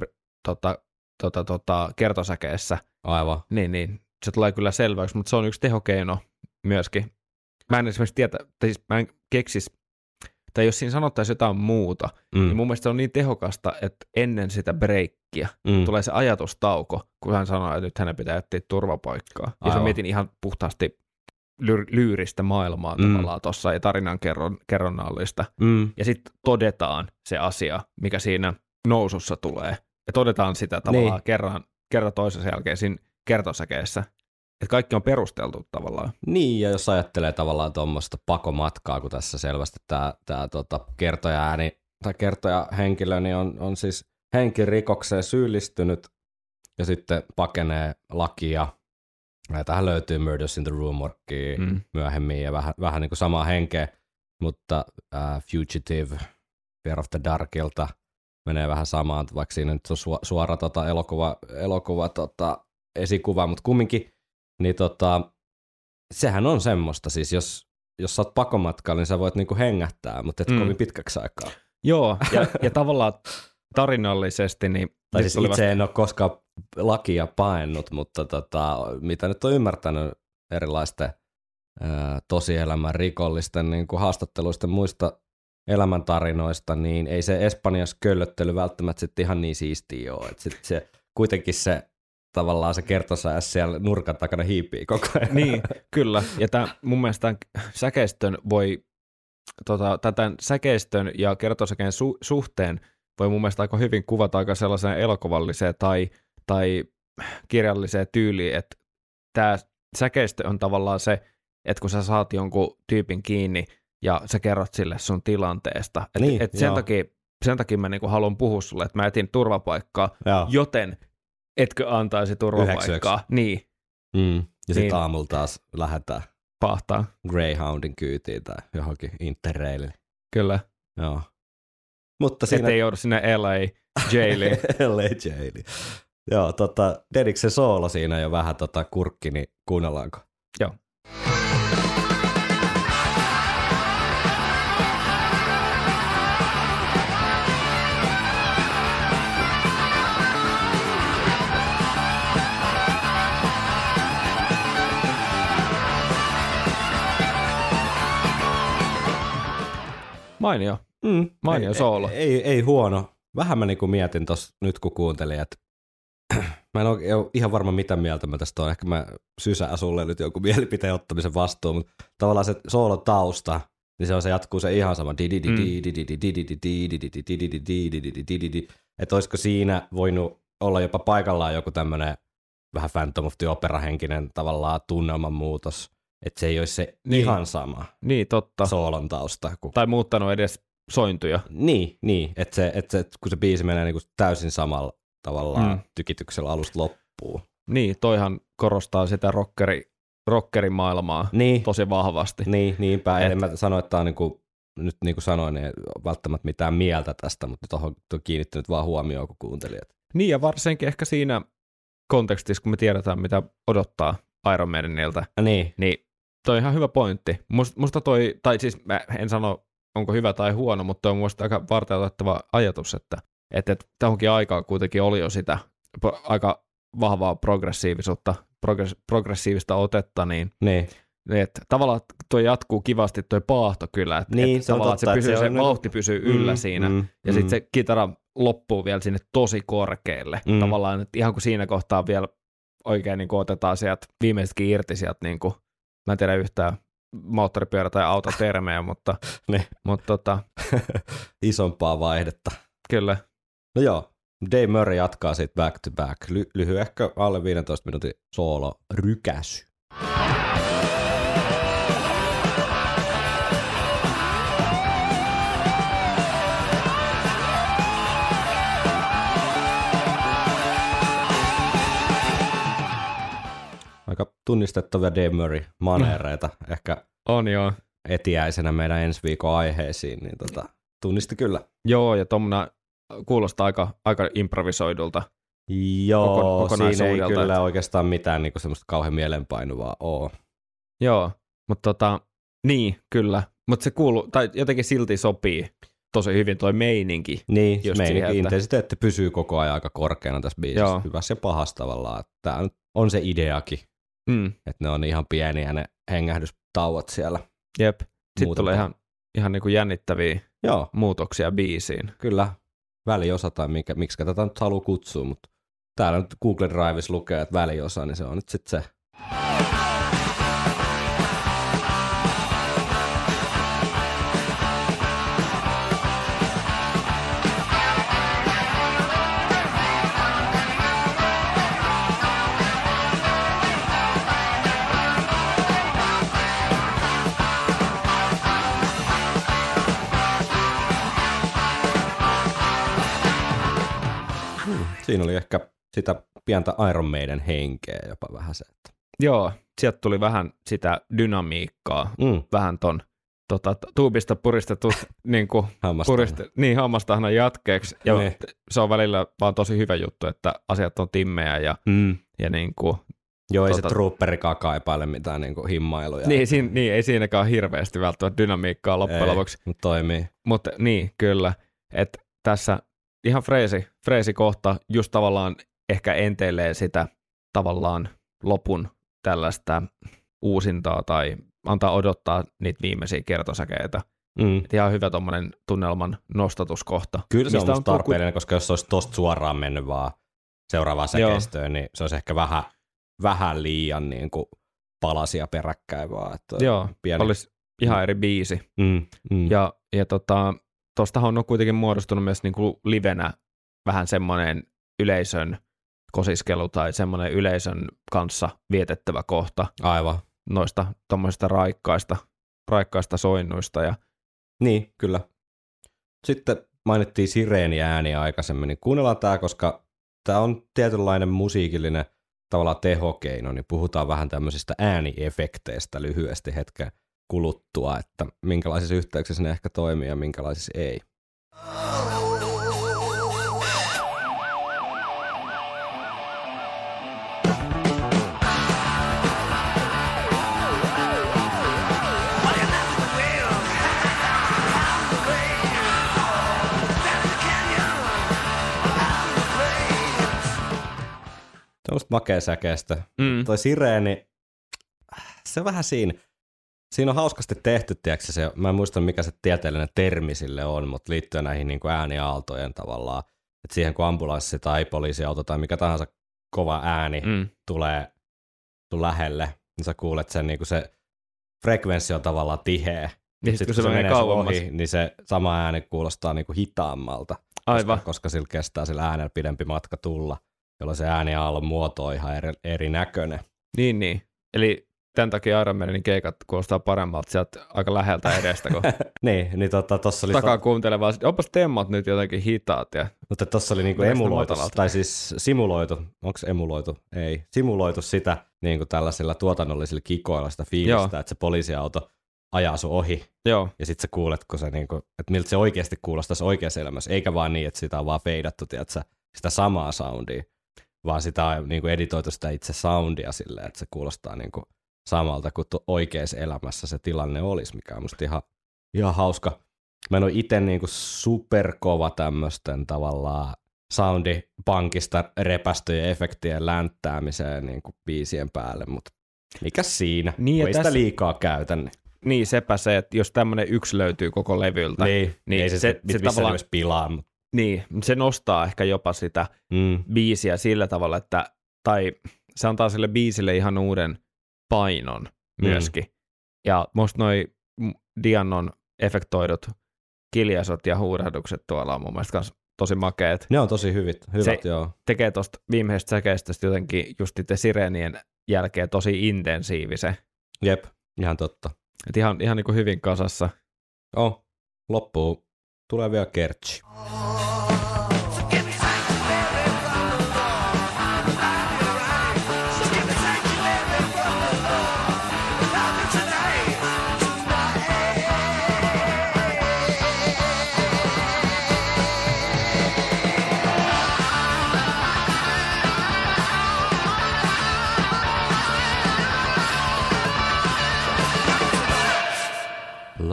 tota, tota, tota, kertosäkeessä. Aivan. Niin, niin, se tulee kyllä selväksi, mutta se on yksi tehokeino myöskin. Mä en esimerkiksi tiedä, tai siis mä en keksis, tai jos siinä sanottaisiin jotain muuta, mm. Mm. niin mun mielestä se on niin tehokasta, että ennen sitä breikkiä mm. tulee se ajatustauko, kun hän sanoo, että nyt hänen pitää etsiä turvapaikkaa. Ja mä mietin ihan puhtaasti lyr- lyyristä maailmaa Mm. tavallaan tuossa ja tarinan kerron, kerronnallista. Mm. Ja sitten todetaan se asia, mikä siinä nousussa tulee. Ja todetaan sitä tavallaan Niin. kerran, kerran toisensa jälkeen siinä kertosäkeessä. Että kaikki on perusteltu tavallaan. Niin, ja jos ajattelee tavallaan tuommoista pakomatkaa, kun tässä selvästi tämä, tämä tota, kertoja ääni tai kertoja henkilö niin on, on siis henkirikokseen syyllistynyt ja sitten pakenee lakia. Ja tähän löytyy Murders in the Room Mm. myöhemmin ja vähän, vähän niin kuin samaa henkeä, mutta äh, Fugitive, Fear of the Darkilta menee vähän samaan, vaikka siinä nyt on su- suora tota, elokuva, elokuva tota, esikuva, mutta kumminkin, niin tota, sehän on semmoista, siis jos, jos sä oot pakomatkalla, niin sä voit niinku hengähtää, mutta et Mm. kovin pitkäksi aikaa. Joo, ja, ja tavallaan tarinallisesti, niin Tai siis itse en ole koskaan lakia paennut, mutta tota, mitä nyt on ymmärtänyt erilaisten ää, tosielämän rikollisten niin kuin haastatteluista muista elämäntarinoista, niin ei se Espanjassa köllöttely välttämättä sitten ihan niin siistiä ole. Et sit se, kuitenkin se tavallaan se kertosäe siellä nurkan takana hiipii koko ajan. Niin, kyllä. Ja tämän, mun mielestä tämän säkeistön voi, tota, tämän säkeistön ja kertosäkeen su- suhteen voi mun mielestä aika hyvin kuvata aika sellaiseen elokuvalliseen tai, tai kirjalliseen tyyliin, että tämä säkeistö on tavallaan se, että kun sä saat jonkun tyypin kiinni ja sä kerrot sille sun tilanteesta, että Niin, et sen, joo. takia, sen takia mä niinku haluan puhua sulle, että mä etin turvapaikkaa, Joo. joten etkö antaisi turvapaikkaa. Niin, Mm. Ja sitten Niin. aamulla taas lähdetään pahtaa. Greyhoundin kyytiin tai johonkin Interrailille. Kyllä. Joo. Mutta Siinä... siinä... Ettei joudu sinne LA jailiin. LA Jaili. Joo, tota, Dediksen soolo siinä jo vähän tota kurkki, niin kuunnellaanko? Joo. Mainio. Mm, Mainio ei, soolo. Ei, ei, ei, huono. Vähän mä niinku mietin tuossa nyt kun kuuntelin, että mä en ole ihan varma mitä mieltä mä tästä on. Ehkä mä sysään sulle nyt joku mielipiteen ottamisen vastuun, mutta tavallaan se soolo tausta, niin se on se jatkuu se ihan sama. Että olisiko siinä voinut olla jopa paikallaan joku tämmöinen vähän Phantom of the Opera-henkinen tavallaan tunnelman muutos. Että se ei olisi se Niin. ihan sama Niin, totta. soolon tausta. Kun... Tai muuttanut edes sointuja. Niin, niin että se, et se, kun se biisi menee niinku täysin samalla tavallaan Mm. tykityksellä alusta loppuun. Niin, toihan korostaa sitä rockeri, rockerimaailmaa Niin, tosi vahvasti. niin niinpä. Et-. En mä sano, että tämä on niinku, nyt niin kuin sanoin, niin ei ole välttämättä mitään mieltä tästä, mutta tuohon on kiinnittänyt vaan huomioon, kun kuuntelijat. Niin, ja varsinkin ehkä siinä kontekstissa, kun me tiedetään, mitä odottaa Iron Maidenilta, Niin, niin toi on ihan hyvä pointti. Must, musta toi, tai siis mä en sano, onko hyvä tai huono, mutta toi on musta aika varteutettava ajatus, että, että, että tähänkin aikaan kuitenkin oli jo sitä po- aika vahvaa progressiivisuutta, progress, progressiivista otetta, niin niin. että tavallaan tuo jatkuu kivasti tuo paahto kyllä, että, Niin, se on tavallaan totta, että että se, pysyy, se se, vauhti pysyy yllä Mm, siinä, mm, ja mm. sitten se kitara loppuu vielä sinne tosi korkealle. Mm. Mm. Tavallaan, että ihan kuin siinä kohtaa vielä oikein niin otetaan sieltä viimeisetkin irti sieltä, niin kuin, mä en tiedä yhtään moottoripyörä- tai autotermejä, mutta, Ne. mutta tota, Isompaa vaihdetta. kyllä. No joo, Dave Murray jatkaa sitten back to back. Ly- lyhyehkö alle 15 minuutin soolo rykäsy. Aika tunnistettavia Dave Murray maneereita ehkä On joo. etiäisenä meidän ensi viikon aiheisiin, niin tota, tunnisti kyllä. Joo, ja tuommoinen kuulostaa aika, aika improvisoidulta. Joo, siinä ei kyllä että- oikeastaan mitään niinku semmoista kauhean mielenpainuvaa oo. Joo, mutta tota, niin, kyllä. Mutta se kuuluu, tai jotenkin silti sopii tosi hyvin toi meininki. Niin, Just meininki, siihen, että- intensiteetti pysyy koko ajan aika korkeana tässä biisissä, Joo. hyvässä ja pahassa tavallaan. Tämä on se ideakin, Mm, että ne on ihan pieniä ne hengähdystauot siellä. jep. Sitten Muuten tulee ihan, ihan niinku jännittäviä Joo, muutoksia biisiin. kyllä väliosa tai mikä, miksi tätä nyt haluaa kutsua, mutta täällä nyt Google Drives lukee, että väliosa, niin se on nyt sitten se. Siinä oli ehkä sitä pientä Iron Maiden henkeä jopa vähän se. Että. Joo, sieltä tuli vähän sitä dynamiikkaa, Mm, vähän ton tota, tuubista puristetut niin kuin, puriste, niin hammastahnan jatkeeksi. Ja Niin. se on välillä vaan tosi hyvä juttu, että asiat on timmejä ja, Mm. ja niin kuin, Joo, ei Tota- se trooperikaan kaipaile mitään niinku himmailuja. niin, siinä, niin, ei siinäkään hirveästi välttämättä dynamiikkaa loppujen Ei, lopuksi. Mutta toimii. Mutta niin, kyllä. Että tässä ihan freesi, freesi kohta just tavallaan ehkä enteilee sitä tavallaan lopun tällaista uusintaa tai antaa odottaa niitä viimeisiä kertosäkeitä. Mm. Et ihan hyvä tuommoinen tunnelman nostatuskohta. Kyllä se on Mistä tarpeellinen, koska jos se olisi tosta suoraan mennyt vaan seuraavaan Joo. säkeistöön, niin se olisi ehkä vähän, vähän liian niin kuin palasia peräkkäin vaan. Että Joo, pieni. olisi ihan eri biisi. Mm, mm. Ja, ja tota, tostahan on kuitenkin muodostunut myös niinku livenä vähän semmoinen yleisön kosiskelu tai semmoinen yleisön kanssa vietettävä kohta Aivan. noista tuommoisista raikkaista, raikkaista soinnuista. Ja, Niin, kyllä. Sitten mainittiin sireeni ääniä aikaisemmin, niin kuunnellaan tämä, koska tämä on tietynlainen musiikillinen tavallaan tehokeino, niin puhutaan vähän tämmöisistä ääniefekteistä lyhyesti hetken kuluttua, että minkälaisissa yhteyksissä ne ehkä toimii ja minkälaisissa ei. Tuommoista makea säkeistä. Mm. Toi sireeni, se on vähän siinä siinä on hauskasti tehty, tiedätkö, se, mä en muista mikä se tieteellinen termi sille on, mutta liittyen näihin niin kuin ääniaaltojen tavallaan, että siihen kun ambulanssi tai poliisiauto tai mikä tahansa kova ääni Mm. tulee sun lähelle, niin sä kuulet sen, niin kuin se frekvenssi on tavallaan tiheä. Niin sit, kun se menee sun kauemmas. ohi, niin se sama ääni kuulostaa niin kuin hitaammalta, Aivan. koska, koska sillä kestää sillä äänellä pidempi matka tulla, jolloin se ääniaallon muoto on ihan eri, erinäköinen. Niin, niin. Eli tämän takia Iron Manin keikat kuulostaa paremmalta sieltä aika läheltä edestä, kun niin, niin tota, tossa oli, takaa kuuntelee vaan, sit, onpas temmat nyt jotenkin hitaat. Ja... mutta tossa oli niinku emuloitu, tai siis simuloitu, onko emuloitu? Ei, simuloitu sitä niin kuin tällaisilla tuotannollisilla kikoilla sitä fiilistä, Joo. että se poliisiauto ajaa sun ohi Joo, ja sitten sä kuulet, kun se niinku, että miltä se oikeasti kuulostaisi oikeassa elämässä, eikä vaan niin, että sitä on vaan feidattu, tiedätkö, sitä samaa soundia, vaan sitä on niinku editoitu sitä itse soundia silleen, että se kuulostaa niinku samalta kuin oikeassa elämässä se tilanne olisi, mikä on musta ihan, ihan hauska. Mä en ole itse niinku superkova tämmöisten tavallaan soundipankista repästöjen efektien länttäämiseen niinku biisien päälle, mutta mikä siinä? Niin, Niin, ei tässä- sitä liikaa käytä. Niin. niin sepä se, että jos tämmöinen yksi löytyy koko levyltä, niin, Niin, niin ei se, se- se, se tavallaan- pilaa, mutta niin se nostaa ehkä jopa sitä mm, biisiä sillä tavalla, että, tai se antaa sille biisille ihan uuden painon myöskin. Ja musta noi Diannon efektoidut kiljaisot ja huurahdukset tuolla on mun mielestä kans tosi makeet. ne on tosi hyvät, hyvät Se- joo. Tekee tosta viimeisestä säkeistä sit jotenkin just niiden sireenien jälkeen tosi intensiivisen. Jep, ihan totta. Et ihan, ihan niin kuin hyvin kasassa. Oh, loppuu. Tulee vielä kertsi.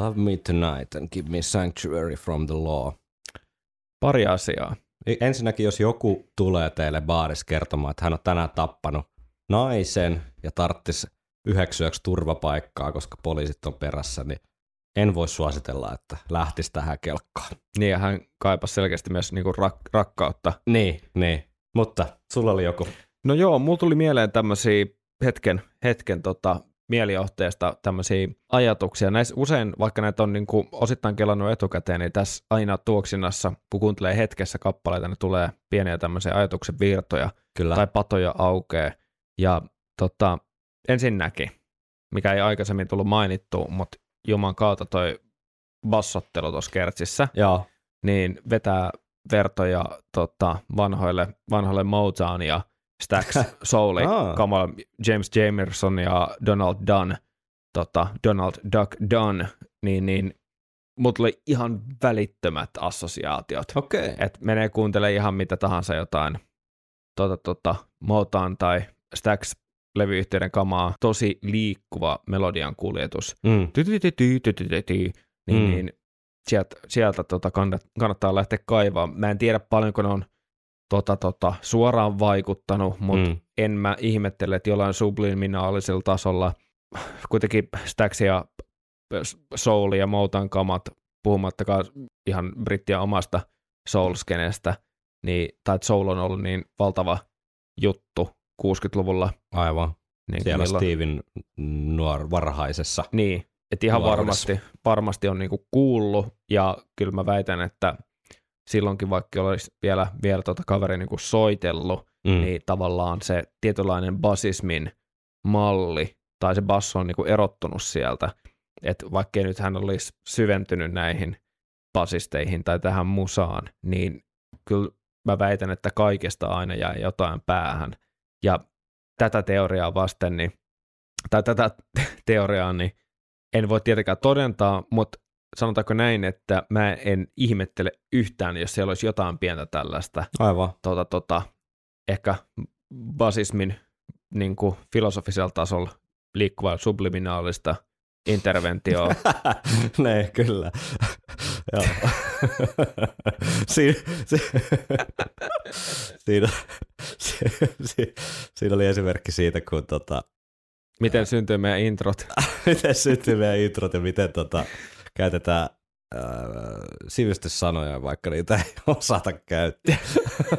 Love me tonight and give me sanctuary from the law. Pari asiaa. Ensinnäkin, jos joku tulee teille baarissa kertomaan, että hän on tänään tappanut naisen ja tarttis yhdeksi yöksi turvapaikkaa, koska poliisit on perässä, niin en voi suositella, että lähtisi tähän kelkkaan. Niin ja hän kaipasi selkeästi myös niinku rak- rakkautta. Niin, niin. Mutta sulla oli joku. No joo, mulla tuli mieleen tämmöisiä hetken, hetken tota, mielijohteesta tämmöisiä ajatuksia. Näissä usein, vaikka näitä on niinku osittain kelannut etukäteen, niin tässä aina tuoksinnassa, kun kuuntelee hetkessä kappaleita, niin tulee pieniä tämmöisiä ajatuksen virtoja Kyllä. tai patoja aukeaa. Ja tota, ensinnäkin, mikä ei aikaisemmin tullut mainittu, mutta Juman kautta toi bassottelu tuossa kertsissä, Joo. niin vetää vertoja tota, vanhoille, vanhoille Motown ja Stax Souli, Aa. kamala James Jamerson ja Donald Dunn, tota, Donald Duck Dunn, niin, niin mut tuli ihan välittömät assosiaatiot. Okay. Et menee kuuntelemaan ihan mitä tahansa jotain tota, tota, Motown tai Stax levyyhtiöiden kamaa, tosi liikkuva melodian kuljetus. Mm. Niin, Mm. niin sieltä, sieltä tota kannat, kannattaa lähteä kaivaa. Mä en tiedä paljonko ne on tota, tota, suoraan vaikuttanut, mutta Mm. en mä ihmettele, että jollain subliminaalisella tasolla kuitenkin Stax ja Soul ja Motown kamat, puhumattakaan ihan brittien omasta soul-skenestä, niin, tai että soul on ollut niin valtava juttu 60-luvulla. Aivan. Niin Siellä milloin- Steven nuor varhaisessa. Niin, että ihan varmasti, varmasti on niinku kuullut, ja kyllä mä väitän, että silloinkin vaikka olisi vielä, vielä tota kaveri niinku soitellut, Mm. niin tavallaan se tietynlainen basismin malli, tai se basso on niinku erottunut sieltä, että vaikkei nyt hän olisi syventynyt näihin basisteihin tai tähän musaan, niin kyllä mä väitän, että kaikesta aina jää jotain päähän. Ja tätä teoriaa vasten, niin, tai tätä teoriaa, niin en voi tietenkään todentaa, mutta sanotaanko näin, että mä en ihmettele yhtään, jos siellä olisi jotain pientä tällaista Aivan. tota, tota, ehkä basismin niin kuin filosofisella tasolla liikkuvaa subliminaalista interventioa. ne, kyllä. Joo. siinä, si, siinä, si, si, siinä oli esimerkki siitä, kun tota, Miten syntyy meidän introt? miten syntyy meidän introt ja miten tota, käytetään äh, sivistyssanoja, vaikka niitä ei osata käyttää.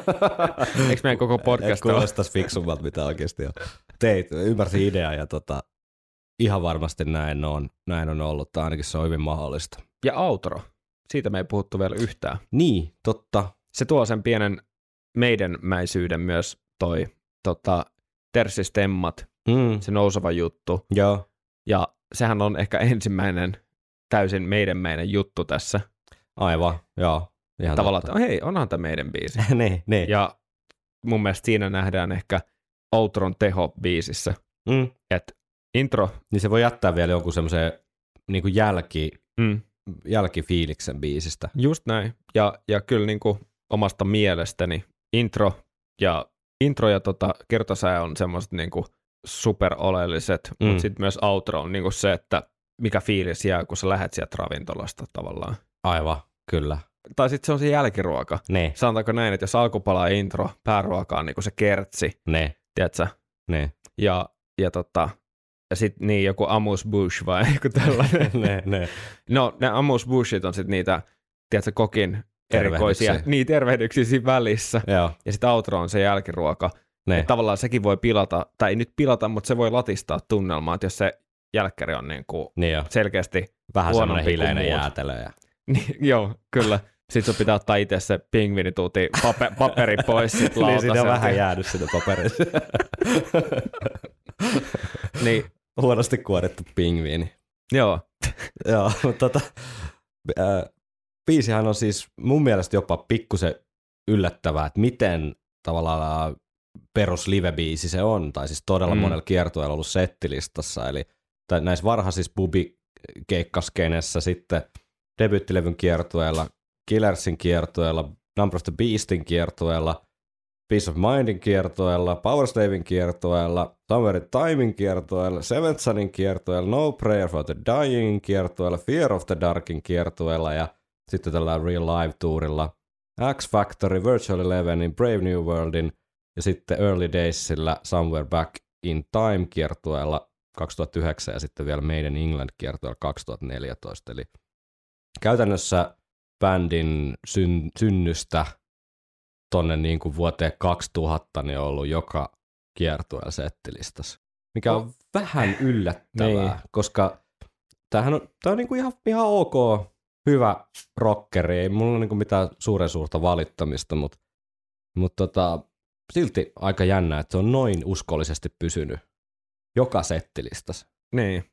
Eikö meidän koko podcast ole? Kuulostaisi fiksummalta, mitä oikeasti on. Teit, ymmärsin ideaa ja tota, ihan varmasti näin on, näin on ollut, tai ainakin se on hyvin mahdollista. Ja outro. Siitä me ei puhuttu vielä yhtään. Niin, totta. Se tuo sen pienen meidänmäisyyden myös toi tota, tersistemmat, Mm, se nouseva juttu. joo, Ja sehän on ehkä ensimmäinen täysin meidänmäinen juttu tässä. aivan, joo. Ihan Tavallaan, totta. että hei, onhan tämä meidän biisi. niin, niin. Ja mun mielestä siinä nähdään ehkä outron teho biisissä. Mm, Että intro, niin se voi jättää vielä jonkun semmoisen niin kuin jälki, mm, jälkifiiliksen biisistä. just näin. Ja, ja kyllä niin kuin omasta mielestäni intro ja, intro ja tota, kertosää on semmoiset niin kuin super oleelliset, mm. Mm. mutta sitten myös outro on niin kuin se, että mikä fiilis jää, kun sä lähet sieltä ravintolasta tavallaan. Aivan, kyllä. Tai sitten se on se jälkiruoka. Ne, Sanotaanko näin, että jos alkupala intro, pääruoka on niin kuin se kertsi, ne, tiedätkö? ne, Ja, ja, tota, ja sitten niin joku Amus Bush vai joku tällainen. ne, ne. No, ne Amus Bushit on sitten niitä, tiedätkö, kokin erikoisia, niin tervehdyksiä siinä välissä. Joo, Ja sitten outro on se jälkiruoka. ne. Tavallaan sekin voi pilata, tai ei nyt pilata, mutta se voi latistaa tunnelmaa, että jos se jälkkäri on niin kuin Niin jo. selkeästi, Vähän semmoinen hileinen jäätelö. Ja... niin, joo, kyllä. Sitten sun pitää ottaa itse se pingvinituuti pape, paperi pois sit niin siinä on vähän jäänyt sinne paperissa. Niin, Huonosti kuorittu pingviini. joo, Joo, mutta tota, äh, biisihän on siis mun mielestä jopa pikkusen yllättävää, että miten tavallaan perus live-biisi se on, tai siis todella mm. monella kiertueella ollut settilistassa, eli tai näissä varhaisissa bubi-keikkaskenessä sitten debyyttilevyn kiertueella, Killersin kiertueella, Number of the Beastin kiertueella, Peace of Mindin kiertueella, Power Slavein kiertueella, Somewhere in Timein kiertueella, Seventh Sunin kiertueella, No Prayer for the Dyingin kiertueella, Fear of the Darkin kiertueella ja sitten tällä Real Live Tourilla, X Factory, Virtual Elevenin, Brave New Worldin ja sitten Early Daysillä Somewhere Back in Time kiertueella 2009 ja sitten vielä in England kiertueella 2014. Eli käytännössä bändin syn, synnystä tonne niin kuin vuoteen 2000 niin on ollut joka kiertueella settilistassa. Mikä on vähän yllättävää, Niin. koska tämähän on, tää on niin kuin ihan, ihan ok, hyvä rockeri, ei mulla ole niin kuin mitään suuren suurta valittamista, mutta, mutta tota, silti aika jännä, että se on noin uskollisesti pysynyt joka settilistassa. niin.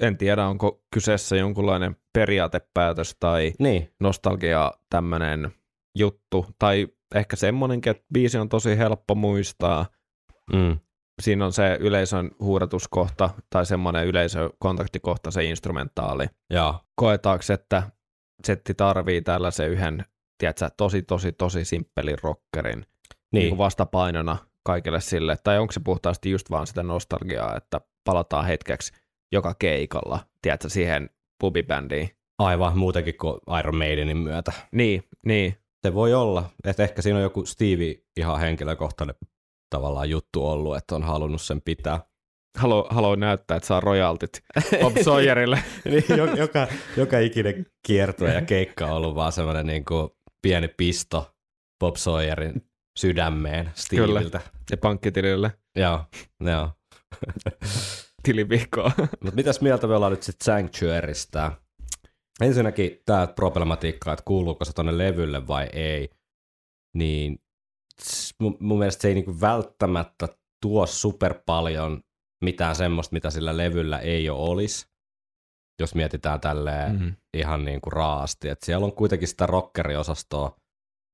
En tiedä, onko kyseessä jonkunlainen periaatepäätös tai Niin, nostalgia tämmöinen juttu, tai ehkä semmonenkin, että biisi on tosi helppo muistaa. mm, Siinä on se yleisön huudatuskohta tai semmoinen yleisökontaktikohta, se instrumentaali. joo, Koetaanko, että setti tarvii tällaisen yhden, tiedätkö, tosi, tosi, tosi simppelin rockerin niin. niin, vastapainona kaikille sille, tai onko se puhtaasti just vaan sitä nostalgiaa, että palataan hetkeksi joka keikalla, tiedätkö, siihen pubibändiin. aivan muutenkin kuin Iron Maidenin myötä. Niin, niin, Se voi olla, että ehkä siinä on joku Stevie ihan henkilökohtainen tavallaan juttu ollut, että on halunnut sen pitää. haluan haluan näyttää, että saa royaltit Bob Sawyerille. niin, jo- joka, joka ikinen kiertue ja keikka on ollut vaan semmoinen niin kuin pieni pisto Bob Sawyerin sydämeen Steviltä. ja pankkitilille Joo, joo. tilivihkoa. Mutta mitäs mieltä me ollaan nyt sitten Sanctuarystä? Ensinnäkin tämä problematiikka, että kuuluuko se tonne levylle vai ei, niin mun, mun mielestä se ei niinku välttämättä tuo super paljon mitään semmoista, mitä sillä levyllä ei ole olisi, jos mietitään tälleen Mm. ihan niin kuin raasti. Et siellä on kuitenkin sitä rockeriosastoa,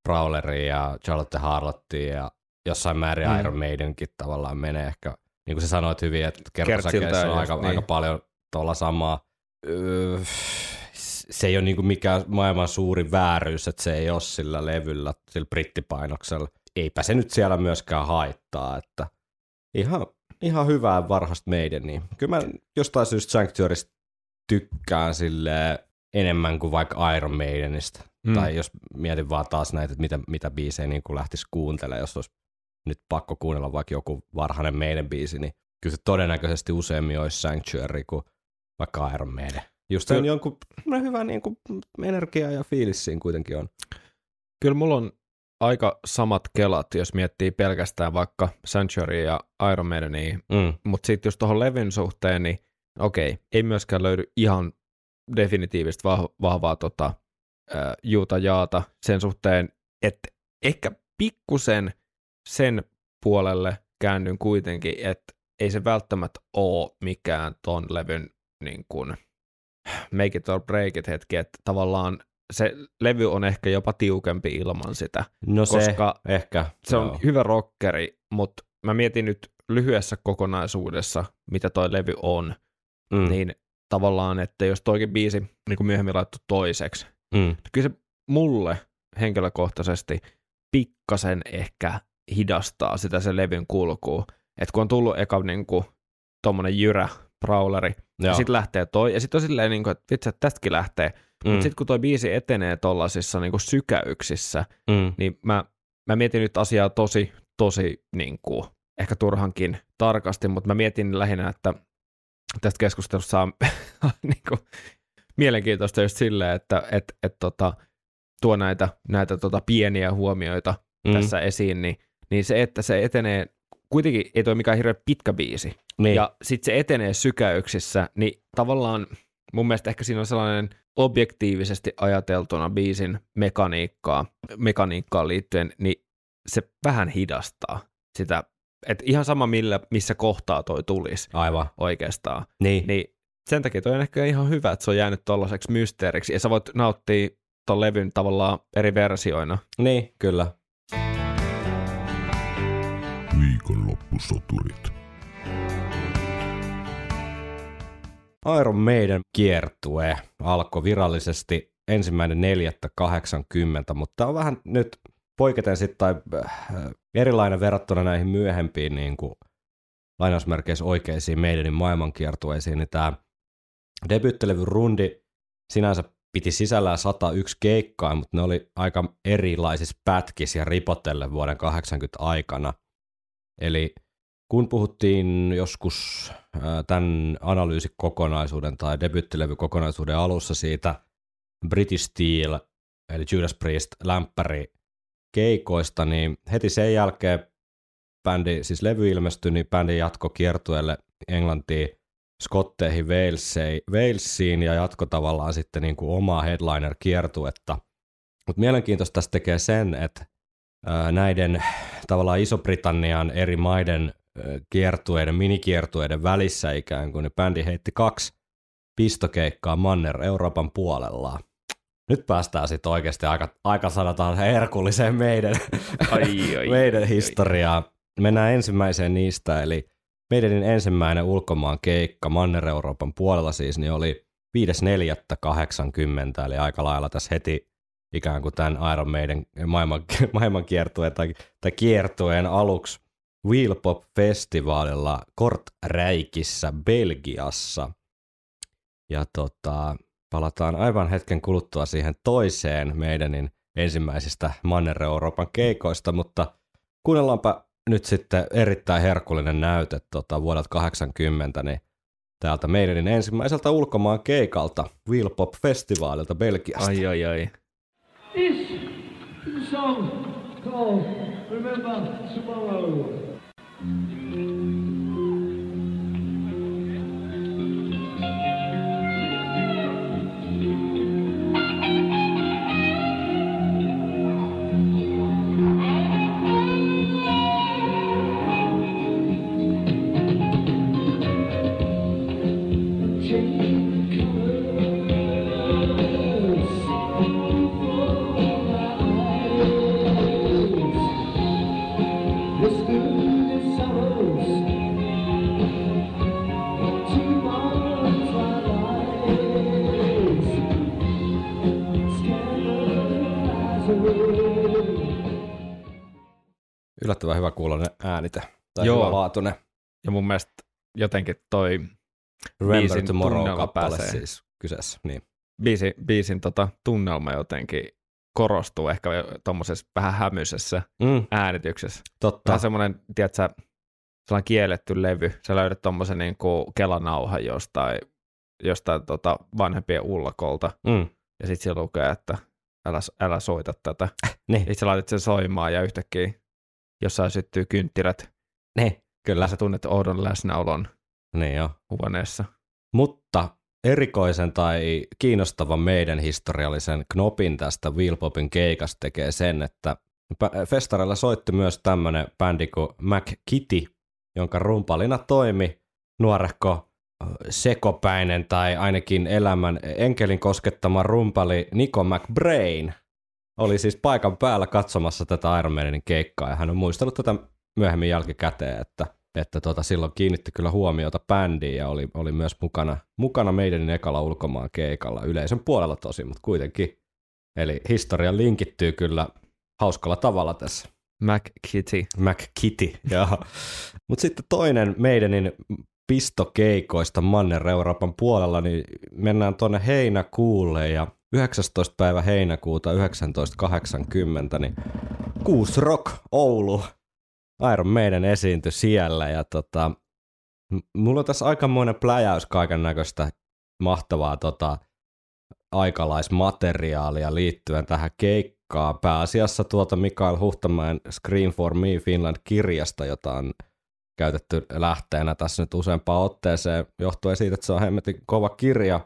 Prowleria ja Charlotte Harlottia ja jossain määrin Mm. Iron Maidenkin tavallaan menee ehkä, niin kuin sä sanoit hyvin, että kertosäkeissä on aika, niin. aika paljon tuolla samaa. Öö, se ei ole niin kuin mikään maailman suuri vääryys, että se ei ole sillä levyllä, sillä brittipainoksella. Eipä se nyt siellä myöskään haittaa, että ihan, ihan hyvää varhasta meidän. Niin. Kyllä mä jostain syystä Sanctuarista tykkään sille enemmän kuin vaikka Iron Maidenista. Mm. Tai jos mietin vaan taas näitä, että mitä, mitä biisejä niin kuin lähtisi kuuntelemaan, jos olisi nyt pakko kuunnella vaikka joku varhainen meidän biisi, niin kyllä se todennäköisesti useammin olisi Sanctuary kuin vaikka Iron Maiden. Just sen jonkun hyvä niin kuin, energia ja fiilis siinä kuitenkin on. Kyllä mulla on aika samat kelat, jos miettii pelkästään vaikka Sanctuary ja Iron Maidenia, Mm. mutta sitten just tuohon levyn suhteen, niin okei, ei myöskään löydy ihan definitiivistä vah- vahvaa tota, äh, juuta jaata sen suhteen, että ehkä pikkusen sen puolelle käännyn kuitenkin, että ei se välttämättä ole mikään ton levyn niin kuin, make it or break it hetki, että tavallaan se levy on ehkä jopa tiukempi ilman sitä, No se koska ehkä. se on joo. hyvä rockeri, mutta mä mietin nyt lyhyessä kokonaisuudessa, mitä toi levy on, mm. niin tavallaan, että jos toikin biisi niin kuin myöhemmin laittu toiseksi, Mm. kyllä se mulle henkilökohtaisesti pikkasen ehkä hidastaa sitä se levyn kulkua. Että kun on tullut eka niin kuin, tommonen jyrä, brawleri, ja Joo. sitten lähtee toi, ja sitten on silleen, niin kuin, että vitsi, että tästäkin lähtee. Mm. Mutta sitten kun toi biisi etenee tollasissa niin kuin sykäyksissä, mm. niin mä, mä mietin nyt asiaa tosi, tosi niin kuin, ehkä turhankin tarkasti, mutta mä mietin lähinnä, että tästä keskustelussa on niin kuin, mielenkiintoista just silleen, että et, et, tota, tuo näitä, näitä tota, pieniä huomioita Mm. tässä esiin, niin, niin se, että se etenee, kuitenkin ei toi mikään hirveän pitkä biisi, Niin. ja sitten se etenee sykäyksissä, niin tavallaan mun mielestä ehkä siinä on sellainen objektiivisesti ajateltuna biisin mekaniikkaa, mekaniikkaan liittyen, niin se vähän hidastaa sitä, että ihan sama millä, missä kohtaa toi tulisi Aivan. oikeastaan, Niin. niin sen takia toi on ehkä ihan hyvä, että se on jäänyt tollaiseksi mysteeriksi, ja sä voit nauttia ton levyn tavallaan eri versioina. niin, kyllä. Viikonloppusoturit. Iron Maiden kiertue alkoi virallisesti ensimmäinen 4.80, mutta tämä on vähän nyt poiketen sitten tai äh, erilainen verrattuna näihin myöhempiin niin kuin, lainausmerkeissä oikeisiin Maidenin maailmankiertueisiin, niin tämä debyttilevyn rundi sinänsä piti sisällään 101 keikkaa, mutta ne oli aika erilaisissa pätkissä ja ripotelle vuoden 80 aikana. Eli kun puhuttiin joskus tämän analyysikokonaisuuden tai debyttilevykokonaisuuden alussa siitä British Steel, eli Judas Priest lämpäri keikoista, niin heti sen jälkeen bändi, siis levy ilmestyi, niin bändi jatko kiertueelle Englantiin, Skotteihin, Walesiin ja jatko tavallaan sitten niin kuin omaa headliner-kiertuetta. Mutta mielenkiintoista tässä tekee sen, että näiden tavallaan Iso-Britannian eri maiden kiertueiden, minikiertueiden välissä ikään kuin, niin bändi heitti kaksi pistokeikkaa Manner Euroopan puolella. Nyt päästään sitten oikeasti aika, aika sanotaan herkulliseen meidän, Ai, ai, meidän ai, historiaan. Mennään ensimmäiseen niistä, eli meidän ensimmäinen ulkomaan keikka Manner-Euroopan puolella siis, niin oli 5.4.80, eli aika lailla tässä heti ikään kuin tämän Iron Maiden maailman, maailmankiertueen tai, tai kiertueen aluksi Wheel Pop Festivalilla Korträikissä Belgiassa. Ja tota, palataan aivan hetken kuluttua siihen toiseen meidänin ensimmäisistä Manner-Euroopan keikoista, mutta kuunnellaanpa nyt sitten erittäin herkullinen näyte tota, vuodelta 80, niin täältä meidänin ensimmäiseltä ulkomaan keikalta Wheel Pop Festivalilta Belgiasta. ai, ai, ai. This song called Remember Tomorrow. Change Tai Joo. hyvä laatuinen. Ja mun mielestä jotenkin toi Remember Biisin Tomorrow tunnelma kappale pääsee. siis kyseessä. Niin. biisi, biisin tota, tunnelma jotenkin korostuu ehkä tuommoisessa vähän hämyisessä Mm, äänityksessä. totta. Tämä on semmoinen, tiedätkö, sellainen kielletty levy. Sä löydät tuommoisen niin kelanauhan jostain, jostain tota vanhempien ullakolta, Mm, ja sitten siellä lukee, että älä, älä soita tätä. niin, Sitten sä laitat sen soimaan, ja yhtäkkiä jossain syttyy kynttilät, niin, kyllä. sä tunnet oudon läsnäolon Niin joo. huoneessa. Mutta erikoisen tai kiinnostavan meidän historiallisen knopin tästä Wheelpopin keikasta tekee sen, että festareilla soitti myös tämmöinen bändi kuin Mac Kitty, jonka rumpalina toimi nuorekko sekopäinen tai ainakin elämän enkelin koskettama rumpali Nico McBrain oli siis paikan päällä katsomassa tätä Iron Maidenin keikkaa ja hän on muistanut tätä myöhemmin jälkikäteen, että, että tota, silloin kiinnitti kyllä huomiota bändiin ja oli, oli myös mukana, mukana meidän ekalla ulkomaan keikalla, yleisön puolella tosi, mutta kuitenkin. Eli historia linkittyy kyllä hauskalla tavalla tässä. Mac Kitty. Mac Kitty, joo. Mutta sitten toinen meidänin pistokeikoista Manner-Euroopan puolella, niin mennään tuonne heinäkuulle ja 19. päivä heinäkuuta 1980, niin Kuus Rock Oulu, Iron Maiden esiintyi siellä ja tota, mulla on tässä aikamoinen pläjäys kaiken näköistä mahtavaa tota, aikalaismateriaalia liittyen tähän keikkaan. Pääasiassa tuota Mikael Huhtamäen Scream for Me Finland-kirjasta, jota on käytetty lähteenä tässä nyt useampaan otteeseen, johtuen siitä, että se on hemmetin kova kirja,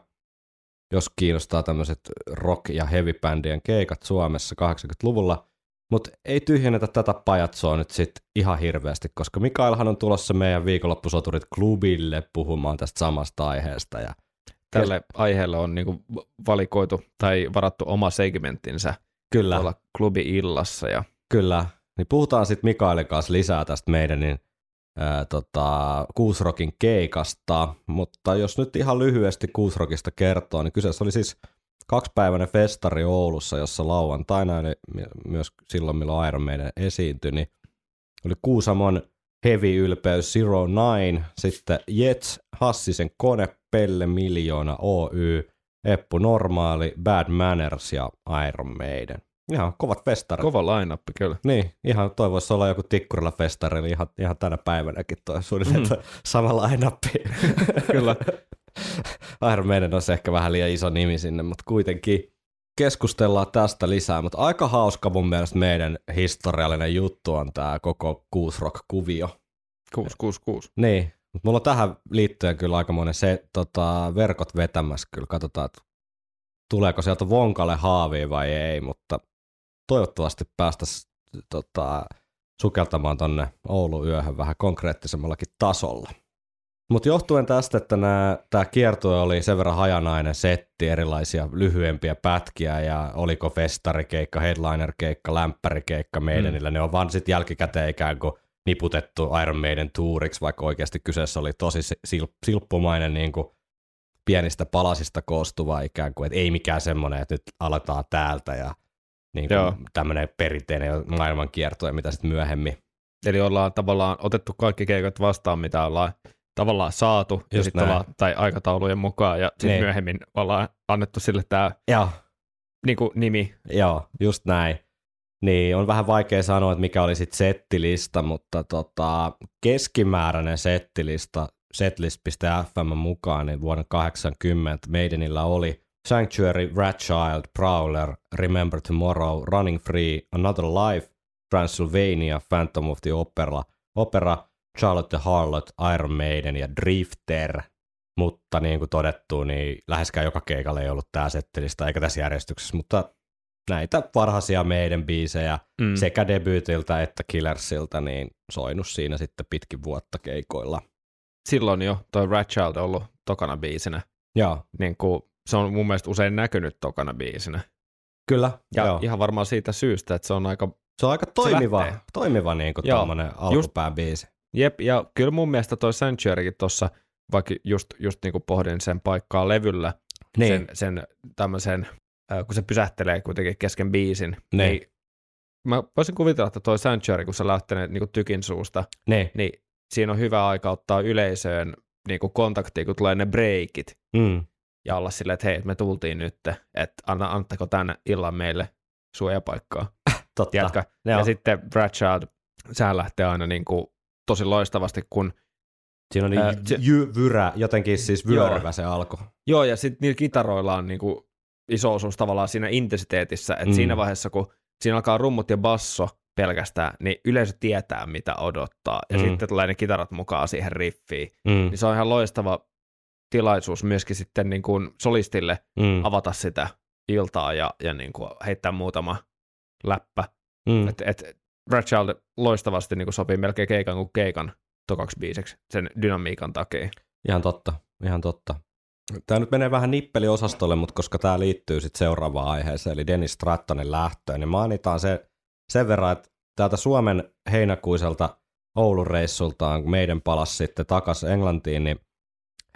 jos kiinnostaa tämmöiset rock- ja heavy-bändien keikat Suomessa 80-luvulla. Mutta ei tyhjennetä tätä pajatsoa nyt sit ihan hirveästi, koska Mikaelhan on tulossa meidän viikonloppusoturit klubille puhumaan tästä samasta aiheesta. Ja Tälle aiheelle on niinku valikoitu tai varattu oma segmenttinsä kyllä, tuolla klubi-illassa. Ja kyllä. Niin puhutaan sitten Mikaelin kanssa lisää tästä meidän niin, ää, tota, Kuusrokin keikasta, mutta jos nyt ihan lyhyesti Kuusrokista kertoo, niin kyseessä oli siis kaksipäiväinen festari Oulussa, jossa lauantaina, eli myös silloin milloin Iron Maiden esiintyi, niin oli Kuusamon Heavy Ylpeys Zero Nine, sitten Jets, Hassisen Kone, Pelle Miljoona Oy, Eppu Normaali, Bad Manners ja Iron Maiden. Ihan kovat festarit. kova lainappi kyllä. Niin, ihan toivoisi olla joku Tikkurilla festari, eli ihan, ihan tänä päivänäkin toi suunnilleen mm. sama lainappi. Kyllä. Iron Maiden on ehkä vähän liian iso nimi sinne, mutta kuitenkin keskustellaan tästä lisää, mutta aika hauska mun mielestä meidän historiallinen juttu on tämä koko Kuusrock-kuvio. 666. Niin, mutta mulla on tähän liittyen kyllä aikamoinen se tota, verkot vetämässä kyllä, katsotaan, että tuleeko sieltä vonkalle haaviin vai ei, mutta toivottavasti päästäisiin tota, sukeltamaan tonne Oulun yöhön vähän konkreettisemmallakin tasolla. Mutta johtuen tästä, että tämä kiertue oli sen verran hajanainen setti, erilaisia lyhyempiä pätkiä ja oliko festarikeikka, headliner-keikka, lämpärikeikka meidänillä, mm. ne on vaan sitten jälkikäteen ikään kuin niputettu Iron Maiden tuuriksi, vaikka oikeasti kyseessä oli tosi sil- silppumainen niin kuin pienistä palasista koostuva ikään kuin, että ei mikään semmoinen, että nyt aletaan täältä ja niin kuin tämmöinen perinteinen maailmankierto ja mitä sitten myöhemmin. Eli ollaan tavallaan otettu kaikki keikat vastaan, mitä ollaan tavallaan saatu, ja Just sit näin. ollaan, tai aikataulujen mukaan, ja sitten Niin. myöhemmin ollaan annettu sille tämä niinku, nimi. joo, just näin. Niin, on vähän vaikea sanoa, että mikä oli sitten settilista, mutta tota, keskimääräinen settilista setlist.fm mukaan niin vuonna 80 Maidenillä oli Sanctuary, Rat Child, Prowler, Remember Tomorrow, Running Free, Another Life, Transylvania, Phantom of the Opera, Opera Charlotte Harlot, Iron Maiden ja Drifter. Mutta niin kuin todettu, niin läheskään joka keikalla ei ollut tämä settilista eikä tässä järjestyksessä, mutta näitä varhaisia meidän biisejä Mm. sekä debyytiltä että Killersiltä niin soinut siinä sitten pitkin vuotta keikoilla. Silloin jo toi Rat Child on ollut tokana biisinä. Joo, Niin kuin, se on mun mielestä usein näkynyt tokana biisinä. kyllä. Ja joo. ihan varmaan siitä syystä, että se on aika Se on aika toimiva, toimiva niin kuin Joo. alkupään biisi. Jep, ja kyllä mun mielestä toi Sanctuarykin tuossa, vaikka just, just niin kuin pohdin sen paikkaa levyllä, Niin, sen, sen tämmöisen, äh, kun se pysähtelee kuitenkin kesken biisin, Niin. niin mä voisin kuvitella, että toi Sanctuary, kun se lähtee niin kuin tykin suusta, niin. niin siinä on hyvä aika ottaa yleisöön niin kuin kontaktiin, kun tulee ne breakit, Mm. ja olla silleen, että hei, me tultiin nyt, että anna, antako tämän illan meille suojapaikkaa. Totta. Ne Ja sitten Bradshaw, sehän lähtee aina niin kuin tosi loistavasti, kun siinä on niin ää, se- jyvyrä, jotenkin siis vyöryvä se alku. Joo, ja sitten niillä kitaroilla on niinku iso osuus tavallaan siinä intensiteetissä, että Mm. siinä vaiheessa, kun siinä alkaa rummut ja basso pelkästään, niin yleisö tietää, mitä odottaa, ja Mm. mm. sitten tulee ne kitarat mukaan siihen riffiin, Mm. niin se on ihan loistava tilaisuus myöskin sitten niin kuin solistille Mm. avata sitä iltaa ja, ja niin kuin heittää muutama läppä. Mm. Et, et Bradshaw loistavasti niin kuin sopii melkein keikan kuin keikan tokaksi biiseksi sen dynamiikan takia. Ihan totta, ihan totta. Tämä nyt menee vähän nippeliosastolle, mutta koska tämä liittyy sitten seuraavaan aiheeseen, eli Dennis Strattonin lähtöön, niin mainitaan se sen verran, että täältä Suomen heinäkuiselta Oulun reissultaan, kun meidän palas sitten takaisin Englantiin, niin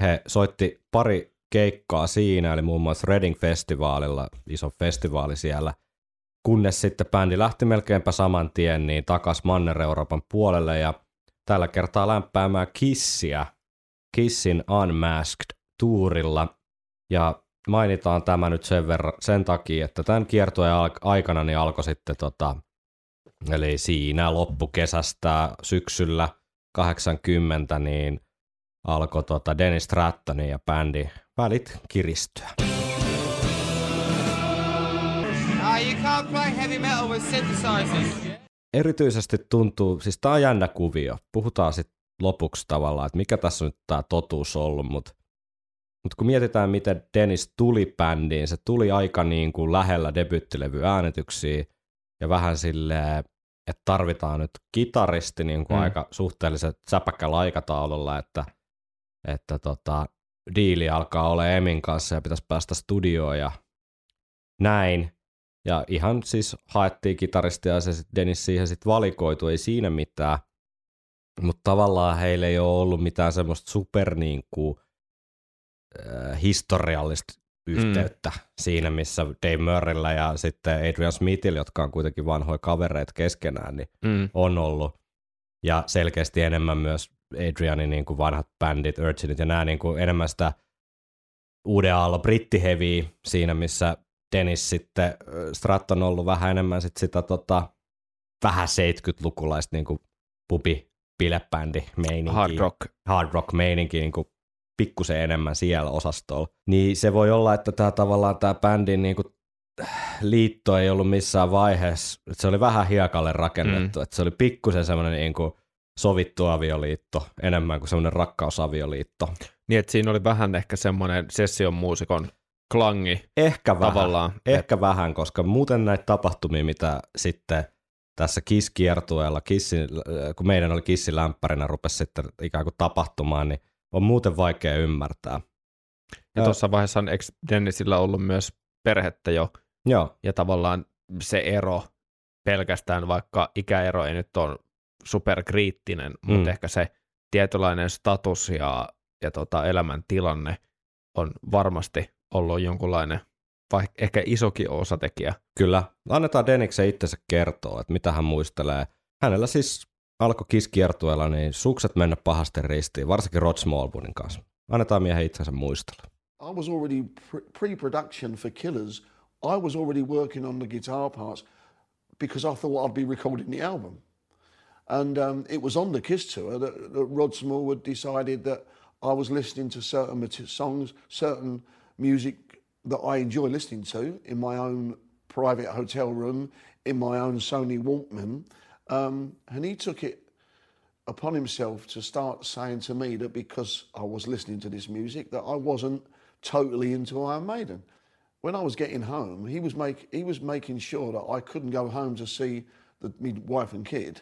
he soitti pari keikkaa siinä, eli muun muassa Reading-festivaalilla, iso festivaali siellä, kunnes sitten bändi lähti melkeinpä saman tien niin takas Manner-Euroopan puolelle ja tällä kertaa lämpäämään Kissiä Kissin Unmasked tuurilla. Ja mainitaan tämä nyt sen, verran, sen takia, että tämän kiertueen al- aikana niin alkoi sitten tota, eli siinä loppukesästä syksyllä 80, niin alkoi tota Dennis Strattonin ja bändi välit kiristyä. You can't play heavy metal with synthesizers. erityisesti tuntuu, siis tää on jännä kuvio. Puhutaan sitten lopuksi tavallaan, että mikä tässä on nyt tämä totuus ollut, mutta mut kun mietitään, miten Dennis tuli bändiin, se tuli aika niin kuin lähellä debyttilevy äänityksiä ja vähän silleen, että tarvitaan nyt kitaristi niin kuin mm. aika suhteellisen säpäkkällä aikataululla, että, että tota, diili alkaa olla Emin kanssa ja pitäisi päästä studioon ja näin. Ja ihan siis haettiin kitaristia ja se sit Dennis siihen sitten valikoitu, ei siinä mitään. Mutta tavallaan heillä ei ole ollut mitään semmoista super niin kuin, äh, historiallista yhteyttä mm. siinä, missä Dave Murrayllä ja sitten Adrian Smithillä, jotka on kuitenkin vanhoja kavereita keskenään, niin Mm. on ollut. Ja selkeästi enemmän myös Adrianin niin kuin vanhat bändit, Urchinit ja nämä niin kuin enemmän sitä uuden aallon brittiheviä siinä, missä Dennis sitten, Stratton on ollut vähän enemmän sit sitä tota, vähän 70-lukulaista niin kuin pubi bilebändi meininkiä. Hard rock. Hard rock meininki niin kuin pikkusen enemmän siellä osastolla. Niin se voi olla, että tämä tavallaan tämä bändin niin kuin liitto ei ollut missään vaiheessa, että se oli vähän hiekalle rakennettu, mm. että se oli pikkusen semmoinen niin kuin sovittu avioliitto enemmän kuin semmoinen rakkausavioliitto. Niin, että siinä oli vähän ehkä semmoinen session muusikon klangi Ehkä vähän, tavallaan. ehkä vähän, koska muuten näitä tapahtumia, mitä sitten tässä Kiss-kiertueella, Kissin, kun meidän oli Kissin lämpärinä, rupesi sitten ikään kuin tapahtumaan, niin on muuten vaikea ymmärtää. Ja tuossa vaiheessa on Dennisillä ollut myös perhettä jo, Joo, ja tavallaan se ero pelkästään, vaikka ikäero ei nyt ole superkriittinen. Mm. mutta ehkä se tietynlainen status ja, ja tota elämäntilanne on varmasti ollut jonkunlainen, vai ehkä isokin osatekijä. Kyllä. Annetaan Deniksen itsensä kertoa, että mitä hän muistelee. Hänellä siis alkoi kiskiertueella niin sukset mennä pahasti ristiin, varsinkin Rod Smallwoonin kanssa. Annetaan miehen itsensä muistella. I was already pre- pre-production for Killers. I was already working on the guitar parts because I thought I'd be recording the album. And um, it was on the Kiss tour that, that Rod Smallwood decided that I was listening to certain songs, certain music that I enjoy listening to in my own private hotel room, in my own Sony Walkman. Um, and he took it upon himself to start saying to me that because I was listening to this music that I wasn't totally into Iron Maiden. When I was getting home, he was make he was making sure that I couldn't go home to see the, me wife and kid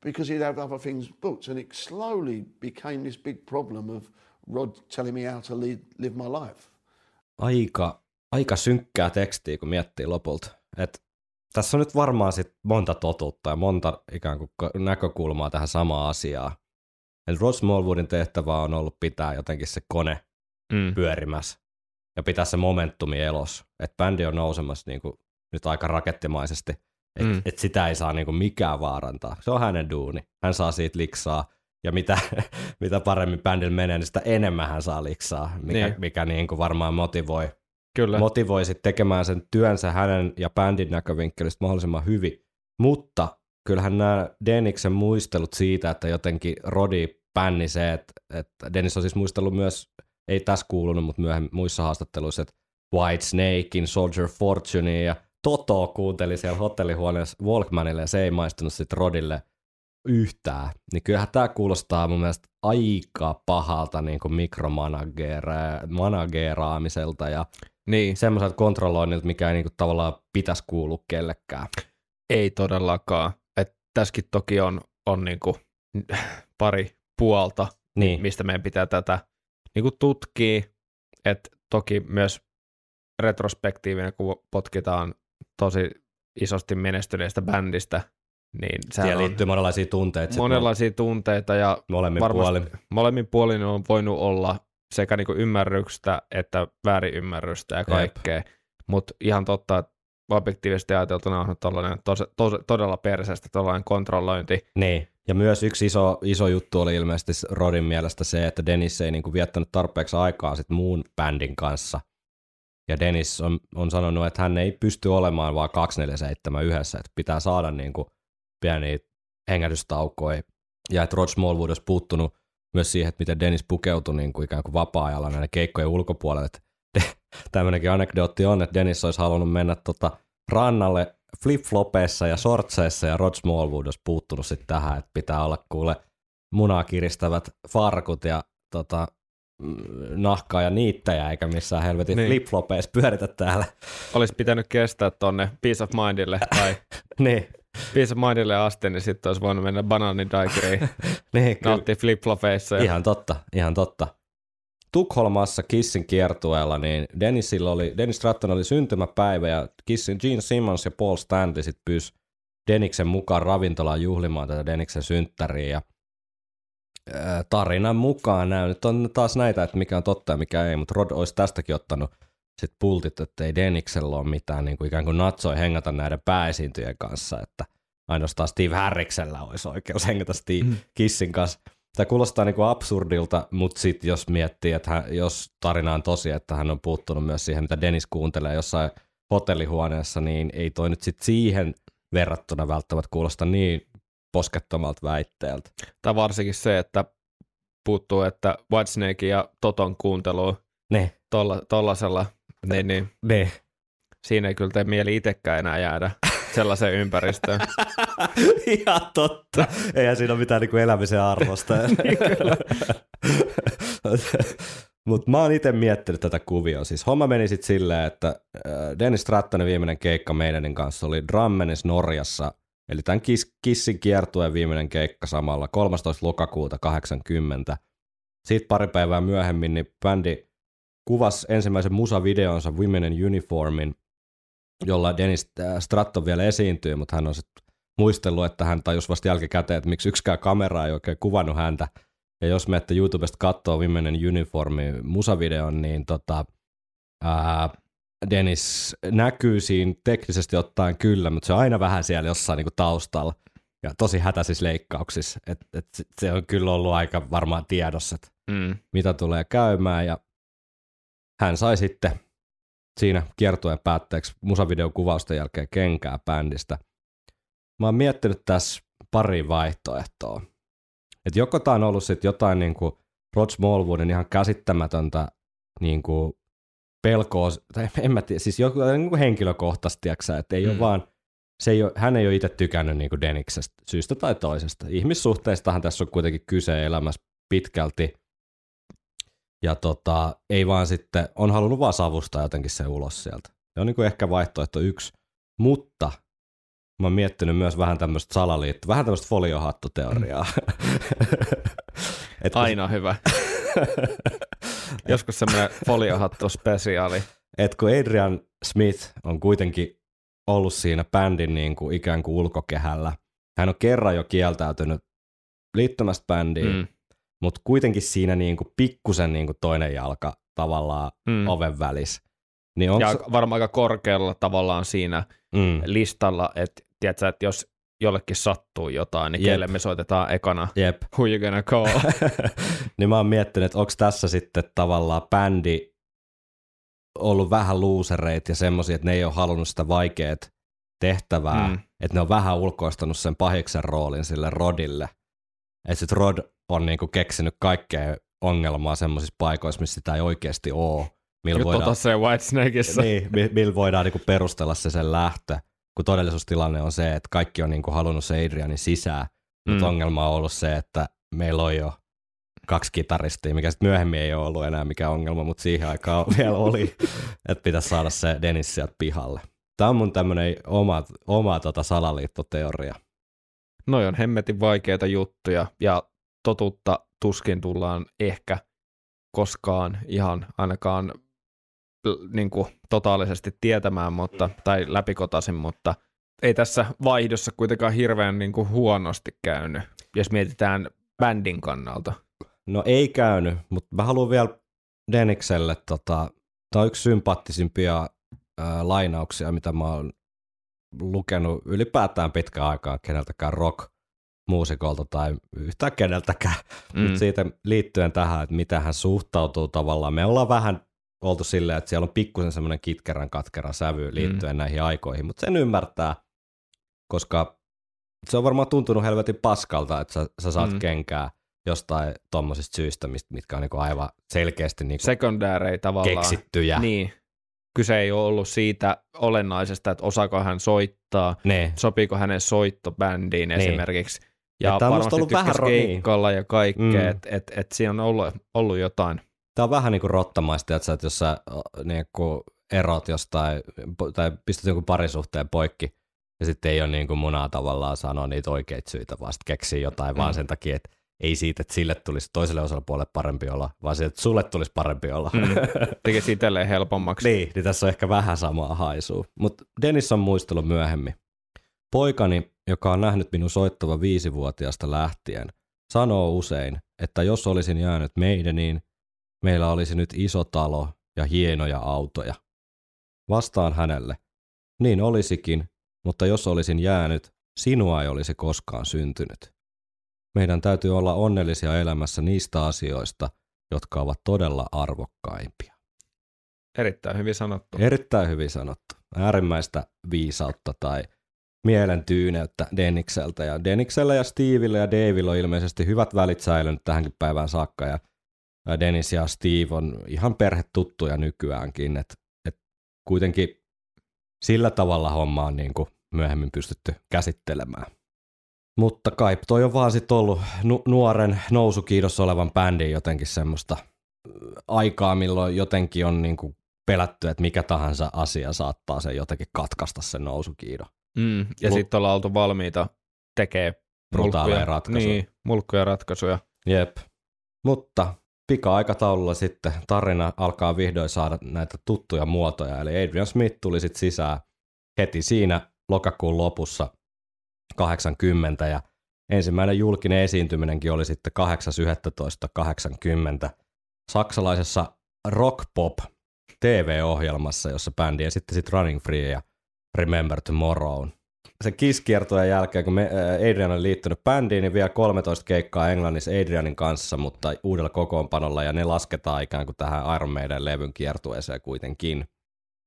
because he'd have other things booked, and it slowly became this big problem of Rod telling me how to lead, live my life. Aika, aika synkkää tekstiä, kun miettii lopulta. Et tässä on nyt varmaan sit monta totuutta ja monta ikään kuin näkökulmaa tähän samaan asiaan. Et Rod Smallwoodin tehtävä on ollut pitää jotenkin se kone Mm. pyörimässä ja pitää se momentumi elos. Että bändi on nousemassa niin kuin nyt aika rakettimaisesti, että Mm. mm. et sitä ei saa niin kuin mikään vaarantaa. Se on hänen duuni. Hän saa siitä liksaa ja mitä, mitä paremmin bändillä menee, niin sitä enemmän hän saa liksaa, mikä, Niin. mikä niin kuin varmaan motivoi Kyllä. motivoisit tekemään sen työnsä hänen ja bändin näkövinkkelistä mahdollisimman hyvin. Mutta kyllähän nämä Denniksen muistelut siitä, että jotenkin Rodi bänni se, että, että Dennis on siis muistellut myös, ei tässä kuulunut, mutta myöhemmin muissa haastatteluissa, että White Snakein, Soldier Fortunea ja Toto kuunteli siellä hotellihuoneessa Walkmanille ja se ei maistunut sitten Rodille yhtään. Niin kyllähän tämä kuulostaa mun mielestä aika pahalta niin kuin mikromanageeraamiselta ja Niin, semmoiselta kontrolloinnilta, mikä ei niin kuin tavallaan pitäisi kuulua kellekään. ei todellakaan. Et tässäkin toki on, on niinku pari puolta, Niin, mistä meidän pitää tätä niinku tutkia. Et toki myös retrospektiivinen, kun potkitaan tosi isosti menestyneestä bändistä, niin siihen liittyy monenlaisia tunteita. monenlaisia tunteita ja molemmin puolin. molemmin puolin on voinut olla sekä niinku ymmärrystä että väärinymmärrystä ja kaikkea. Mutta ihan totta, että objektiivisesti ajateltuna on tollainen tos, tos, todella perseestä tällainen kontrollointi. Niin. Ja myös yksi iso, iso juttu oli ilmeisesti Rodin mielestä se, että Dennis ei niinku viettänyt tarpeeksi aikaa sit muun bändin kanssa. Ja Dennis on, on sanonut, että hän ei pysty olemaan vaan 247 yhdessä, että pitää saada niinku pieniä hengähdystaukoja. Ja että Rod Smallwood olisi puuttunut myös siihen, että miten Dennis pukeutui niin kuin ikään kuin vapaa-ajalla näiden keikkojen ulkopuolelle. Tämmöinenkin anekdootti on, että Dennis olisi halunnut mennä tota rannalle flip-flopeissa ja shortseissa ja Rod Smallwood olisi puuttunut sitten tähän, että pitää olla kuule munaa kiristävät farkut ja tota, mm, nahkaa ja niittäjä, eikä missään helvetin niin. flip-flopeissa pyöritä täällä. Olisi pitänyt kestää tonne Peace of Mindille tai niin, Of Mindille asti, niin sitten olisi voinut mennä banaanidaikeriin, niin kyllä. nauttia flip-flopeissa. Ja... Ihan totta, ihan totta. Tukholmassa Kissin kiertueella, niin Dennisillä oli, Dennis Stratton oli syntymäpäivä ja Kissin Gene Simmons ja Paul Stanley sit pyysi Denniksen mukaan ravintolaan juhlimaan tätä Denniksen synttäriä. Ja, tarinan mukaan nämä nyt on taas näitä, että mikä on totta ja mikä ei, mutta Rod olisi tästäkin ottanut sit pultit, että ei Deniksellä ole mitään niin kuin ikään kuin natsoi hengata näiden pääesiintyjien kanssa, että ainoastaan Steve Harriksellä olisi oikeus hengata Steve mm. Kissin kanssa. Tämä kuulostaa niin kuin absurdilta, mutta sitten jos miettii, että hän, jos tarina on tosi, että hän on puuttunut myös siihen, mitä Dennis kuuntelee jossain hotellihuoneessa, niin ei toi nyt sitten siihen verrattuna välttämättä kuulosta niin poskettomalta väitteeltä. Tai varsinkin se, että puuttuu, että Whitesnake ja Toton kuuntelu Ne, tolla, tollasella, niin, niin ne. siinä ei kyllä tee mieli itsekään enää jäädä sellaiseen ympäristöön. Ihan totta. Eihän siinä ole mitään niin kuin elämisen arvosta. Mutta mä oon itse miettinyt tätä kuvioa. Siis homma meni sitten silleen, että äh, Dennis Strattonin viimeinen keikka meidänin kanssa oli Drammenis Norjassa, eli tämän Kiss, Kissin kiertueen viimeinen keikka samalla 13. lokakuuta 80. Siitä pari päivää myöhemmin niin bändi kuvasi ensimmäisen musavideonsa Women in Uniformin, jolla Dennis äh, Stratton vielä esiintyy, mutta hän on sitten muistellut, että hän tajusi vasta jälkikäteen, että miksi yksikään kamera ei oikein kuvannut häntä. Ja jos menette YouTubesta katsoo Women in Uniformi musavideon, niin tota, ää, Dennis näkyy siinä teknisesti ottaen kyllä, mutta se on aina vähän siellä jossain niinku taustalla ja tosi hätäisissä leikkauksissa. Et, et se- se on kyllä ollut aika varmaan tiedossa, että Mm. mitä tulee käymään ja hän sai sitten siinä kiertueen päätteeksi musavideon kuvausten jälkeen kenkää bändistä. Mä oon miettinyt tässä pari vaihtoehtoa. Et joko tää on ollut sitten jotain niinku Rod Smallwoodin ihan käsittämätöntä niinku pelkoa, tai en mä tiedä, siis joku niinku henkilökohtaisesti, tiiäksä, että ei mm. Ole vaan, se ei ole, hän ei ole itse tykännyt niinku Deniksestä syystä tai toisesta. Ihmissuhteistahan tässä on kuitenkin kyse elämässä pitkälti, ja tota, ei vaan sitten, on halunnut vaan savustaa jotenkin se ulos sieltä. Se on niin kuin ehkä vaihtoehto yksi, mutta mä oon miettinyt myös vähän tämmöistä salaliittoa, vähän tämmöistä foliohattuteoriaa. Et kun- Aina hyvä. Joskus semmoinen foliohattu spesiaali. et kun Adrian Smith on kuitenkin ollut siinä bändin niin kuin ikään kuin ulkokehällä, hän on kerran jo kieltäytynyt liittymästä bändiin, mm. Mutta kuitenkin siinä niin kuin pikkusen niin kuin toinen jalka tavallaan Mm. oven välissä. Niin onko, Ja varmaan aika korkealla tavallaan siinä mm, listalla, että tiedätkö, että jos jollekin sattuu jotain, niin Jep. kelle me soitetaan ekana jep. Who you gonna call? niin mä oon miettinyt, että onko tässä sitten tavallaan bändi ollut vähän luusereit ja semmoisia, että ne ei ole halunnut sitä vaikeat tehtävää, mm. että ne on vähän ulkoistanut sen pahiksen roolin sille Rodille. Että sit Rod on niinku keksinyt kaikkea ongelmaa semmoisissa paikoissa, missä sitä ei oikeasti ole. Millä voidaan, ota se Whitesnakeissa. niin, mi- millä voidaan niinku perustella se sen lähtö, kun todellisuustilanne on se, että kaikki on niinku halunnut se Adrianin sisään, mutta Mm. ongelma on ollut se, että meillä on jo kaksi kitaristia, mikä sitten myöhemmin ei ole ollut enää mikä ongelma, mutta siihen aikaan vielä oli, että pitäisi saada se Dennis sieltä pihalle. Tämä on mun tämmöinen oma, oma tota salaliittoteoria. Noi on hemmetin vaikeita juttuja ja totuutta tuskin tullaan ehkä koskaan ihan ainakaan niin kuin, totaalisesti tietämään, mutta, tai läpikotaisin, mutta ei tässä vaihdossa kuitenkaan hirveän niin kuin, huonosti käynyt, jos mietitään bändin kannalta. No ei käynyt, mutta mä haluan vielä Denikselle, tota, tämä on yksi sympaattisimpia ää, lainauksia, mitä mä oon lukenut ylipäätään pitkään aikaa keneltäkään rock-muusikolta tai yhtään keneltäkään, mm. mutta siitä liittyen tähän, että miten hän suhtautuu tavallaan. Me ollaan vähän oltu silleen, että siellä on pikkusen semmoinen kitkerän katkera sävy liittyen mm. näihin aikoihin, mutta sen ymmärtää, koska se on varmaan tuntunut helvetin paskalta, että sä, sä saat Mm. mm. kenkää jostain tommosista syistä, mitkä on niinku aivan selkeästi niinku Sekundäärei tavallaan. keksittyjä. Niin. Kyse ei ole ollut siitä olennaisesta, että osaako hän soittaa, Ne. sopiiko hänen soittobändiin niin. esimerkiksi. Ja Ja musta varmasti ollut vähän niin. keikkailla ja kaikkea, Mm. että et, et siinä on ollut, ollut jotain. Tämä on vähän niin kuin rottamaista, että, sä, että jos sä niin kuin erot jostain, tai pistät jonkun parisuhteen poikki, ja sitten ei ole niin kuin munaa tavallaan sanoa niitä oikeita syitä, vaan keksii jotain mm. vaan sen takia, että ei siitä, että sille tulisi toiselle osapuolelle parempi olla, vaan siitä, että sulle tulisi parempi olla. Mm. Tekisi itselleen helpommaksi. niin, niin tässä on ehkä vähän samaa haisua. Mutta Dennis on muistellut myöhemmin. Poikani, joka on nähnyt minun soittava viisivuotiaasta lähtien, sanoo usein, että jos olisin jäänyt meidäniin, meillä olisi nyt iso talo ja hienoja autoja. Vastaan hänelle, niin olisikin, mutta jos olisin jäänyt, sinua ei olisi koskaan syntynyt. Meidän täytyy olla onnellisia elämässä niistä asioista, jotka ovat todella arvokkaimpia. Erittäin hyvin sanottu. Erittäin hyvin sanottu. Äärimmäistä viisautta tai mielen tyyneyttä Denikseltä. Ja Deniksellä ja Stevillä ja Davilla on ilmeisesti hyvät välit säilynyt tähänkin päivään saakka. Ja Dennis ja Steve on ihan perhetuttuja nykyäänkin. Et, et kuitenkin sillä tavalla homma on niin kuin myöhemmin pystytty käsittelemään. Mutta kai toi on vaan sit ollut nu- nuoren nousukiidossa olevan bändin jotenkin semmoista äh, aikaa, milloin jotenkin on niin kuin pelätty, että mikä tahansa asia saattaa sen jotenkin katkaista sen nousukiidon. Mm. Ja Mul- sitten ollaan oltu valmiita tekemään Brutaaleja ratkaisuja. Niin, mulkkuja ratkaisuja. Jep. Mutta pika-aikataululla sitten tarina alkaa vihdoin saada näitä tuttuja muotoja. Eli Adrian Smith tuli sitten sisään heti siinä lokakuun lopussa 80 ja ensimmäinen julkinen esiintyminenkin oli sitten 8.11.80 saksalaisessa Rock Pop TV-ohjelmassa, jossa bändi esitti sitten Running Free ja Remember Tomorrow. Sen Kiss-kiertojen jälkeen, kun ää, Adrian oli liittynyt bändiin, niin vielä 13 keikkaa Englannissa Adrianin kanssa, mutta uudella kokoonpanolla, ja ne lasketaan ikään kuin tähän Iron Maiden levyn kiertueeseen kuitenkin.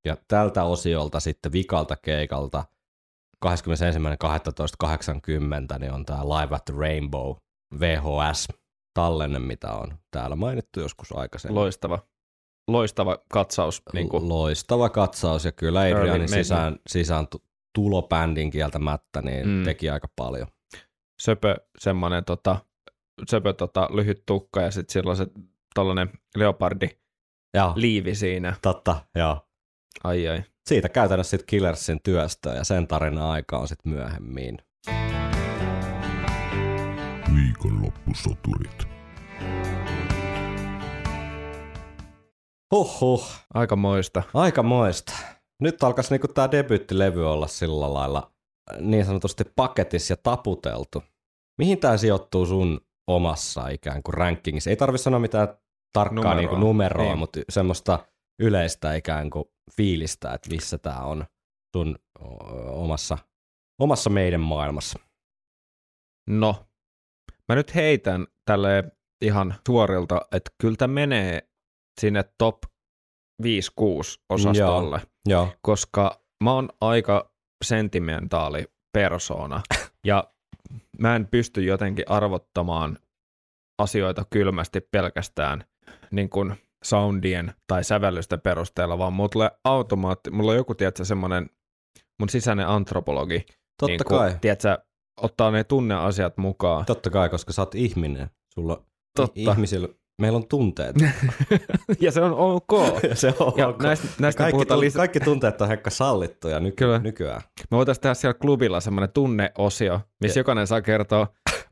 Ja tältä osiolta sitten vikalta keikalta 21.12.80 niin on tämä Live at the Rainbow VHS tallenne, mitä on täällä mainittu joskus aikaisemmin. Loistava. Loistava katsaus. Niin kuin, Loistava katsaus ja kyllä Adrianin sisään, sisään tu- tulobändin kieltämättä niin Mm. teki aika paljon. söpö semmoinen tota, söpö tota, lyhyt tukka ja sitten sillä on se tällainen leopardi Ja liivi siinä. totta, joo. Ai ai. Siitä käytännössä sitten Killersin työstä ja sen tarina aika on sitten myöhemmin. Viikonloppusoturit. Huhhuh, Aika moista. aika moista. Nyt alkaisi niinku tämä debyyttilevy olla sillä lailla äh, niin sanotusti paketissa ja taputeltu. Mihin tämä sijoittuu sun omassa ikään kuin rankingissa? Ei tarvi sanoa mitään tarkkaa Numeroa. numeroa, niinku numeroa Niin. mutta semmoista yleistä ikään kuin fiilistä, että missä tämä on sun omassa, omassa meidän maailmassa. No, mä nyt heitän tälle ihan suorilta, että kyllä tämä menee sinne top osastolle, Joo. koska mä oon aika sentimentaali persona ja mä en pysty jotenkin arvottamaan asioita kylmästi pelkästään niin kuin soundien tai sävellysten perusteella, vaan mulla tulee automaatti, mulla on joku, tiedätkö, semmoinen mun sisäinen antropologi, Totta niin kai. tiedätkö, ottaa ne tunneasiat mukaan. Totta kai, koska sä oot ihminen. Sulla Totta. ihmisillä, meillä on tunteet. ja se on ok. ja se on Ja ok. näistä, näistä kaikki, puhutaan lisää. kaikki tunteet on hekka sallittuja nyky- Kyllä. nykyään. Me voitaisiin tehdä siellä klubilla semmoinen tunneosio, missä Ja- jokainen saa kertoa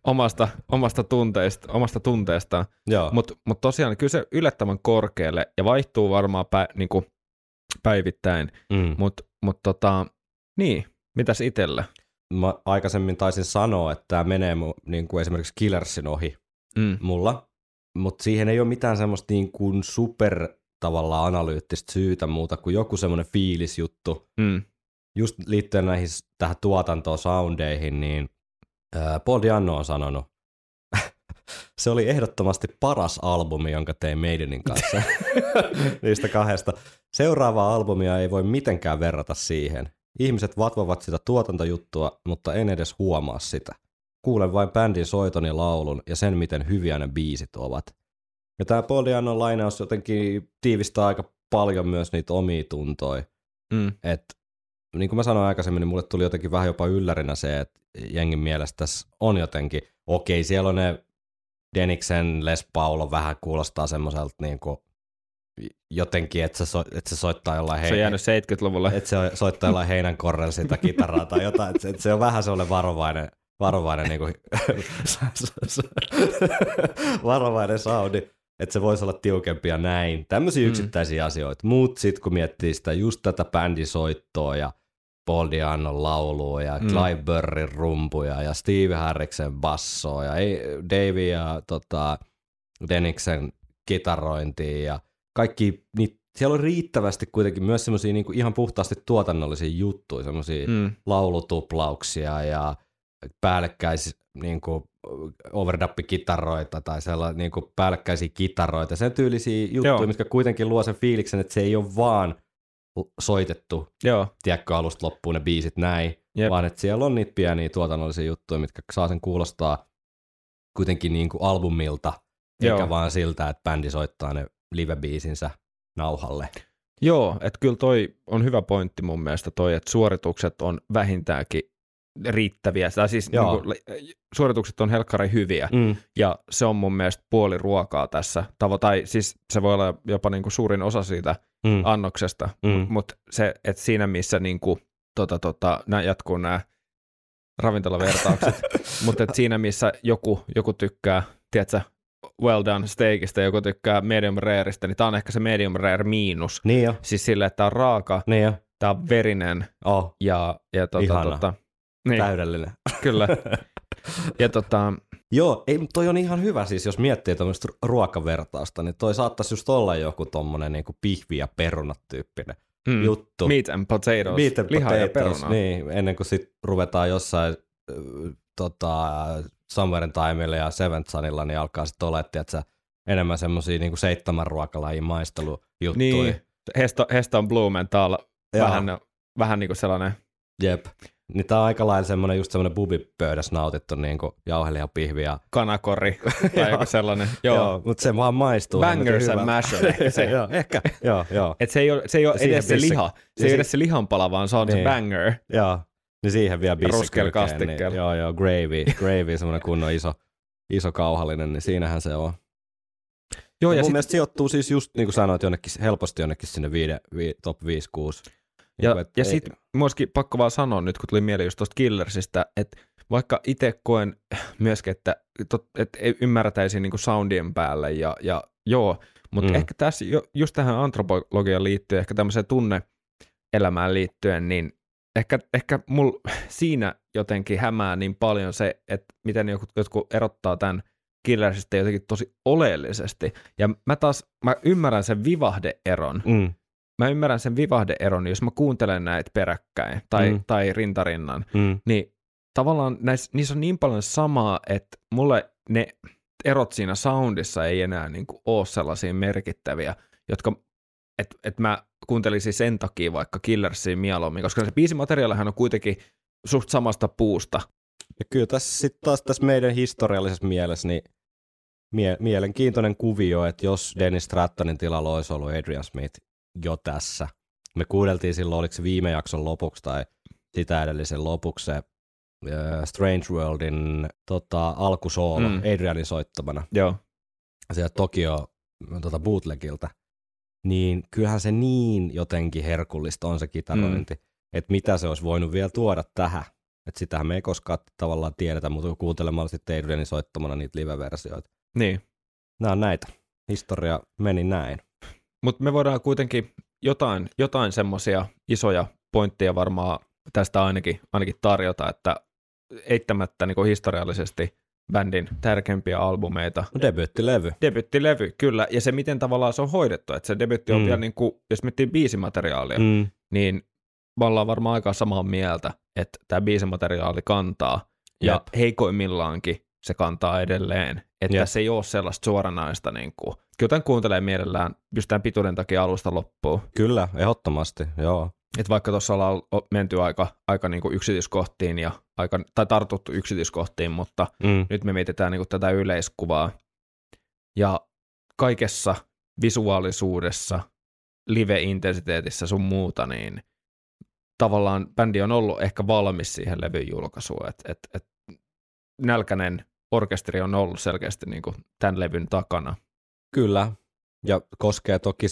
omasta, omasta, tunteista, omasta tunteestaan. Mutta mut tosiaan kyllä se yllättävän korkealle ja vaihtuu varmaan pä, niinku päivittäin. mm. Mutta mut tota, niin, mitäs itselle? Mä aikaisemmin taisin sanoa, että tämä menee mu- niin kuin esimerkiksi Killersin ohi Mm. mulla, mutta siihen ei ole mitään semmoista niin kuin super tavallaan analyyttistä syytä muuta kuin joku semmoinen fiilisjuttu. Mm. Just liittyen näihin tähän tuotantoon, soundeihin, niin Paul Dianno on sanonut, se oli ehdottomasti paras albumi, jonka tein Maidenin kanssa niistä kahdesta. Seuraavaa albumia ei voi mitenkään verrata siihen. Ihmiset vatvovat sitä tuotantojuttua, mutta en edes huomaa sitä. Kuulen vain bändin soiton ja laulun ja sen, miten hyviä ne biisit ovat. Ja tämä Paul Diannon lainaus jotenkin tiivistää aika paljon myös niitä omia tuntoja. Mm. Et, niin kuin mä sanoin aikaisemmin, niin mulle tuli jotenkin vähän jopa yllärinä se, että jengin mielestä tässä on jotenkin, okei, siellä on ne Deniksen Les Paulo vähän kuulostaa semmoiselta niin kuin, jotenkin, että se, so, että se soittaa jollain Se on jäänyt 70-luvulle. että se soittaa jollain heinän korrella sitä kitaraa tai jotain, että se, että se on vähän sellainen varovainen, varovainen, niin kuin, varovainen soundi, että se voisi olla tiukempi ja näin. Tämmöisiä Mm. yksittäisiä asioita. Mutta sitten kun miettii sitä just tätä bändisoittoa ja Paul Diannon laulua ja Mm. Clive Burrin rumpuja ja Steve Harriksen bassoa ja ei- Davey ja tota, Deniksen kitarointia ja kaikki, niin siellä on riittävästi kuitenkin myös semmoisia niinku ihan puhtaasti tuotannollisia juttuja, semmoisia mm. Laulutuplauksia ja päällekkäis niinku overdub-kitaroita tai sellaisia niinku päällekkäisiä kitaroita, sen tyylisiä juttuja, Joo. mitkä kuitenkin luo sen fiiliksen, että se ei ole vaan soitettu, Joo, tiedätkö, alusta loppuun ne biisit näin, Jep. vaan että siellä on niitä pieniä tuotannollisia juttuja, mitkä saa sen kuulostaa kuitenkin niin kuin albumilta, Joo. eikä vaan siltä, että bändi soittaa ne live-biisinsä nauhalle. Joo, että kyllä toi on hyvä pointti mun mielestä toi, että suoritukset on vähintäänkin riittäviä, tai siis Joo. niin kuin, suoritukset on helkkari hyviä, Mm. ja se on mun mielestä puoli ruokaa tässä, tavo, tai siis se voi olla jopa niin kuin suurin osa siitä Mm. annoksesta, Mm. mutta se, että siinä missä niin kuin, tota, tota, nämä jatkuu nämä ravintolavertaukset, mutta että siinä missä joku, joku tykkää, tiedätkö, well done steakistä ja joku tykkää medium rareista, niin tämä on ehkä se medium rare miinus. Niin jo, Siis sille, että tämä on raaka, niin jo. tämä on verinen Oh, ja, ja tota, Ihana. tota, niin, täydellinen. kyllä. Ja tota, Joo, ei, toi on ihan hyvä siis, jos miettii tämmöistä ruokavertausta, niin toi saattaisi just olla joku tommonen niinku pihvi ja perunat tyyppinen mm, juttu. meat and potatoes, Meat and liha ja potatoes, peruna. Niin, ennen kuin sit ruvetaan jossain äh, tota, in Timeilla ja Seventh Sunilla, niin alkaa sitten olla, että enemmän semmosia niinku seitsemän ruokalajin maistelujuttuja. Niin, Hesto, Heston Blumenthal, vähän, vähän niin kuin sellainen, Jep. Niin tää on aika lailla semmonen just semmonen bubipöydässä nautittu niinku jauhelihapihvi ja kanakori tai joku sellainen. Joo. Joo, mutta se vaan maistuu. Bangers hemmetin and mash on ehkä se. joo, ehkä. joo, joo, Et se ei ole, se ei ole edes se liha. Se ei si- ole edes se lihanpala, vaan se on se Niin. banger. joo. Niin siihen vielä bissi Ruskella kylkeen, kastikkeella. Niin, joo, joo, gravy, gravy, semmoinen kunnon iso, iso kauhallinen, niin siinähän se on. Joo, ja ja, mun sit, mielestä sijoittuu siis just niin kuin sanoit, jonnekin, helposti jonnekin sinne viide, vi, top 5-6. Ja, Niin, ja sit myöskin pakko vaan sanoa nyt, kun tuli mieleen just tuosta Killersistä, että vaikka itse koen myöskin, että, että ei ymmärtäisi niinku soundien päälle ja, ja joo, mutta Mm. ehkä tässä just tähän antropologiaan liittyen, ehkä tämmöiseen tunneelämään liittyen, niin ehkä, ehkä mul siinä jotenkin hämää niin paljon se, että miten jotkut, jotkut erottaa tämän Killersistä jotenkin tosi oleellisesti. Ja mä taas, mä ymmärrän sen vivahdeeron. Mm, Mä ymmärrän sen vivahdeeron, jos mä kuuntelen näitä peräkkäin tai, Mm. tai rintarinnan, mm, niin tavallaan näissä, niissä on niin paljon samaa, että mulle ne erot siinä soundissa ei enää niin kuin ole sellaisia merkittäviä, jotka että et mä kuuntelisin sen takia vaikka Killersia mieluummin, koska se biisimateriaalihan on kuitenkin suht samasta puusta. Ja kyllä tässä sitten taas tässä meidän historiallisessa mielessä niin mie- mielenkiintoinen kuvio, että jos Dennis Strattonin tilalla olisi ollut Adrian Smith jo tässä. Me kuudeltiin silloin, oliko se viime jakson lopuksi tai sitä edellisen lopuksi se uh, Strange Worldin tota, alkusoolo mm. Adrianin soittamana Joo. sieltä Tokio tota bootlegilta, niin kyllähän se niin jotenkin herkullista on se kitarointi, mm. että mitä se olisi voinut vielä tuoda tähän. Että sitähän me ei koskaan tavallaan tiedetä, mutta kuuntelemalla sitten Adrianin soittamana niitä live-versioita. Niin. Nämä on näitä. Historia meni näin. Mutta me voidaan kuitenkin jotain, jotain semmoisia isoja pointteja varmaan tästä ainakin, ainakin tarjota, että eittämättä niin historiallisesti bändin tärkeimpiä albumeita. No debyyttilevy. Debyttilevy, kyllä, ja se miten tavallaan se on hoidettu, että se debytti on Mm. vielä, niin kuin, jos miettii biisimateriaalia, Mm. niin me ollaan varmaan aika samaa mieltä, että tämä biisimateriaali kantaa, ja Jep. heikoimmillaankin se kantaa edelleen, että Jep. tässä ei ole sellaista suoranaista, niin kuin, kyllä tämän kuuntelee mielellään just tämän pituuden takia alusta loppuun, Kyllä, ehdottomasti, joo. että vaikka tuossa ollaan menty aika, aika niin kuin yksityiskohtiin ja aika, tai tartuttu yksityiskohtiin, mutta Mm. nyt me mietitään niin kuin tätä yleiskuvaa. Ja kaikessa visuaalisuudessa, live-intensiteetissä sun muuta, niin tavallaan bändi on ollut ehkä valmis siihen levyn julkaisuun. Et, et, et nälkäinen orkesteri on ollut selkeästi niin kuin tämän levyn takana. Kyllä, ja koskee toki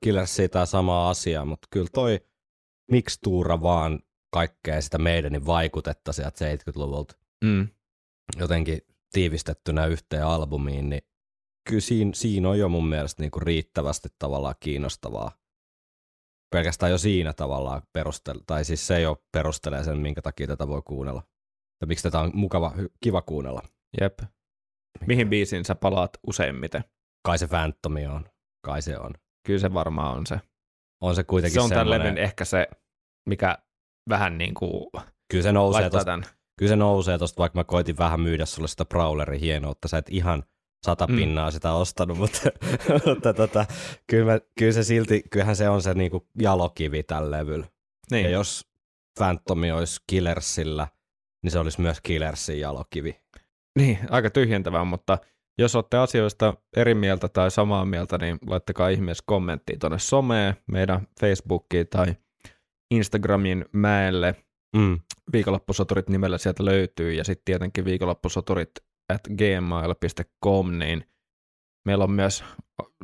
Killersia tämä sama asia, mutta kyllä toi mikstuura vaan kaikkea sitä meidänin vaikutetta sieltä 70-luvulta Mm. jotenkin tiivistettynä yhteen albumiin, niin kyllä siinä, siinä on jo mun mielestä niinku riittävästi tavallaan kiinnostavaa. Pelkästään jo siinä tavallaan perustele, tai siis se jo perustelee sen, minkä takia tätä voi kuunnella. Ja miksi tätä on mukava, kiva kuunnella. Jep. Mihin biisiin sä palaat useimmiten? Kai se Phantomi on, kai se on. Kyllä se varmaan on se. On se kuitenkin Se on levyn ehkä se, mikä vähän niin kuin kyllä se nousee tosta, tämän. kyllä se nousee tosta, vaikka mä koitin vähän myydä sulle sitä Brawlerin hienoutta, sä et ihan sata Mm. pinnaa sitä ostanut, mutta, mutta tota, kyllä, mä, kyllä, se silti, kyllähän se on se niinku jalokivi tällä levyllä. Niin. Ja jos Phantomi olisi Killersillä, niin se olisi myös Killersin jalokivi. Niin, aika tyhjentävää, mutta jos olette asioista eri mieltä tai samaa mieltä, niin laittakaa ihmeessä kommenttia tuonne someen, meidän Facebookiin tai Instagramin mäelle. Mm. Viikonloppusoturit nimellä sieltä löytyy ja sitten tietenkin viikonloppusoturit at gmail.com, niin meillä on myös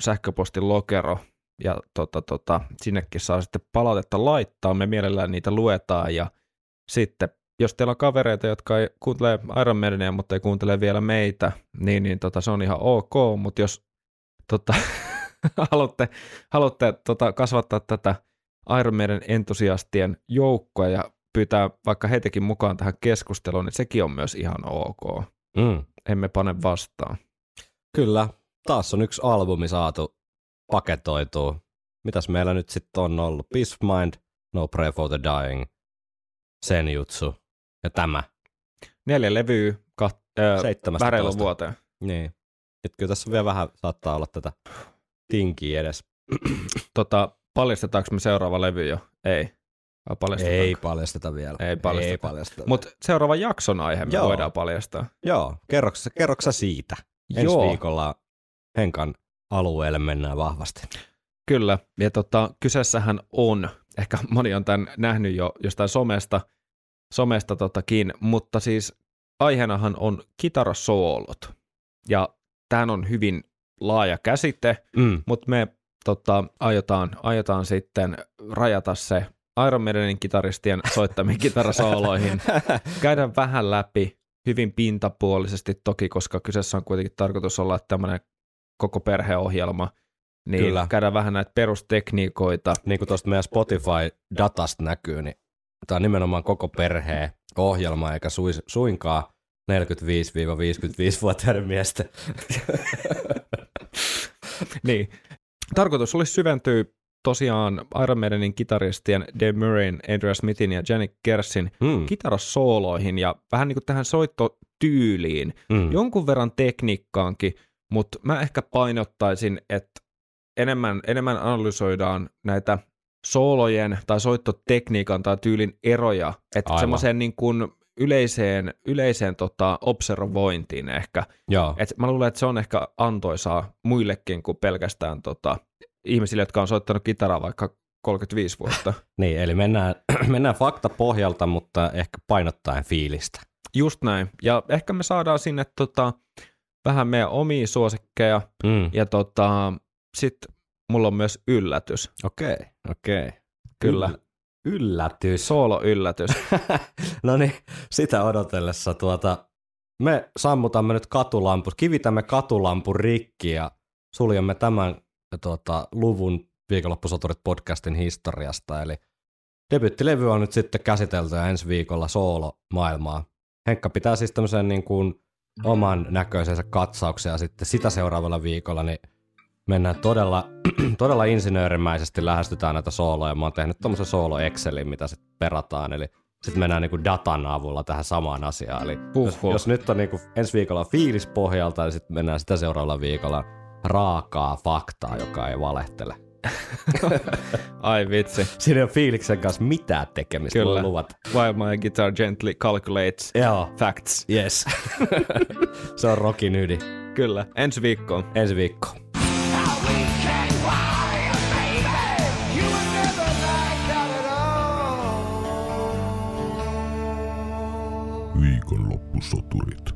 sähköpostin lokero ja tota, tota, sinnekin saa sitten palautetta laittaa, me mielellään niitä luetaan ja sitten jos teillä on kavereita, jotka ei kuuntele Iron Maidenia, mutta ei kuuntele vielä meitä, niin, niin tota, se on ihan ok, mutta jos tota, haluatte, haluatte tota, kasvattaa tätä Iron Maiden entusiastien joukkoa ja pyytää vaikka heitäkin mukaan tähän keskusteluun, niin sekin on myös ihan ok. Mm. Emme pane vastaan. Kyllä, taas on yksi albumi saatu paketoitua. Mitäs meillä nyt sitten on ollut? Peace of Mind, No Pray for the Dying, Senjutsu ja tämä. Neljä levyä kat- äh, 17. vähän reilun vuoteen. Niin. Nyt kyllä tässä vielä vähän saattaa olla tätä tinkiä edes. Tota, paljastetaanko me seuraava levy jo? Ei. Vai paljastetaanko? Ei paljasteta vielä. Ei paljasteta. Ei paljasteta. Mutta seuraava jakson aihe me Joo. voidaan paljastaa. Joo, kerroksä, kerroksä siitä? Ensi Joo. viikolla Henkan alueelle mennään vahvasti. Kyllä, ja tota, kyseessähän on, ehkä moni on tämän nähnyt jo jostain somesta, somesta totakin, mutta siis aiheenahan on kitarasoolot. Ja tämähän on hyvin laaja käsite, Mm. mutta me tota, aiotaan, aiotaan sitten rajata se Iron Maidenin kitaristien soittamiin kitarasooloihin. Käydään vähän läpi, hyvin pintapuolisesti toki, koska kyseessä on kuitenkin tarkoitus olla tämmöinen koko perheohjelma, niin Kyllä. käydään vähän näitä perustekniikoita. niin kuin tuosta meidän Spotify-datasta näkyy, niin tämä on nimenomaan koko perheen ohjelma, eikä suinkaan 45-55-vuotiaiden miesten. niin. Tarkoitus olisi syventyä tosiaan Iron Maidenin kitaristien Dave Murrayn, Andrea Smithin ja Janik Kersin Mm. kitarasooloihin ja vähän niin kuin tähän soittotyyliin. Mm. Jonkun verran tekniikkaankin, mutta mä ehkä painottaisin, että enemmän, enemmän analysoidaan näitä soolojen tai soittotekniikan tai tyylin eroja, että semmoiseen niin kuin yleiseen, yleiseen tota observointiin ehkä. Joo. Et mä luulen, että se on ehkä antoisaa muillekin kuin pelkästään tota, ihmisille, jotka on soittanut kitaraa vaikka 35 vuotta. Niin, eli mennään, mennään fakta pohjalta, mutta ehkä painottaen fiilistä. Just näin. Ja ehkä me saadaan sinne tota, vähän meidän omia suosikkeja. Mm. Ja tota, sitten mulla on myös yllätys. Okei, okei. Kyllä. Yll- yllätys. Soolo-yllätys. no niin, sitä odotellessa tuota, me sammutamme nyt katulamput, kivitämme katulampun rikki ja suljemme tämän tuota, luvun viikonloppusoturit podcastin historiasta. Eli debyttilevy on nyt sitten käsitelty ja ensi viikolla soolo maailmaa. Henkka pitää siis tämmöisen niin kuin oman näköisensä katsauksen ja sitten sitä seuraavalla viikolla niin mennään todella, todella insinöörimäisesti lähestytään näitä sooloja. Mä oon tehnyt tommosen soolo Excelin, mitä sitten perataan, eli sitten mennään niinku datan avulla tähän samaan asiaan. Eli jos, jos, nyt on niinku ensi viikolla fiilis pohjalta, niin sitten mennään sitä seuraavalla viikolla raakaa faktaa, joka ei valehtele. Ai vitsi. Siinä ole fiiliksen kanssa mitään tekemistä, Kyllä. voi luvata. While my guitar gently calculates Joo, facts. yes. Se on rockin ydin. Kyllä. Ensi viikkoon. Ensi viikko. Viikonloppusoturit.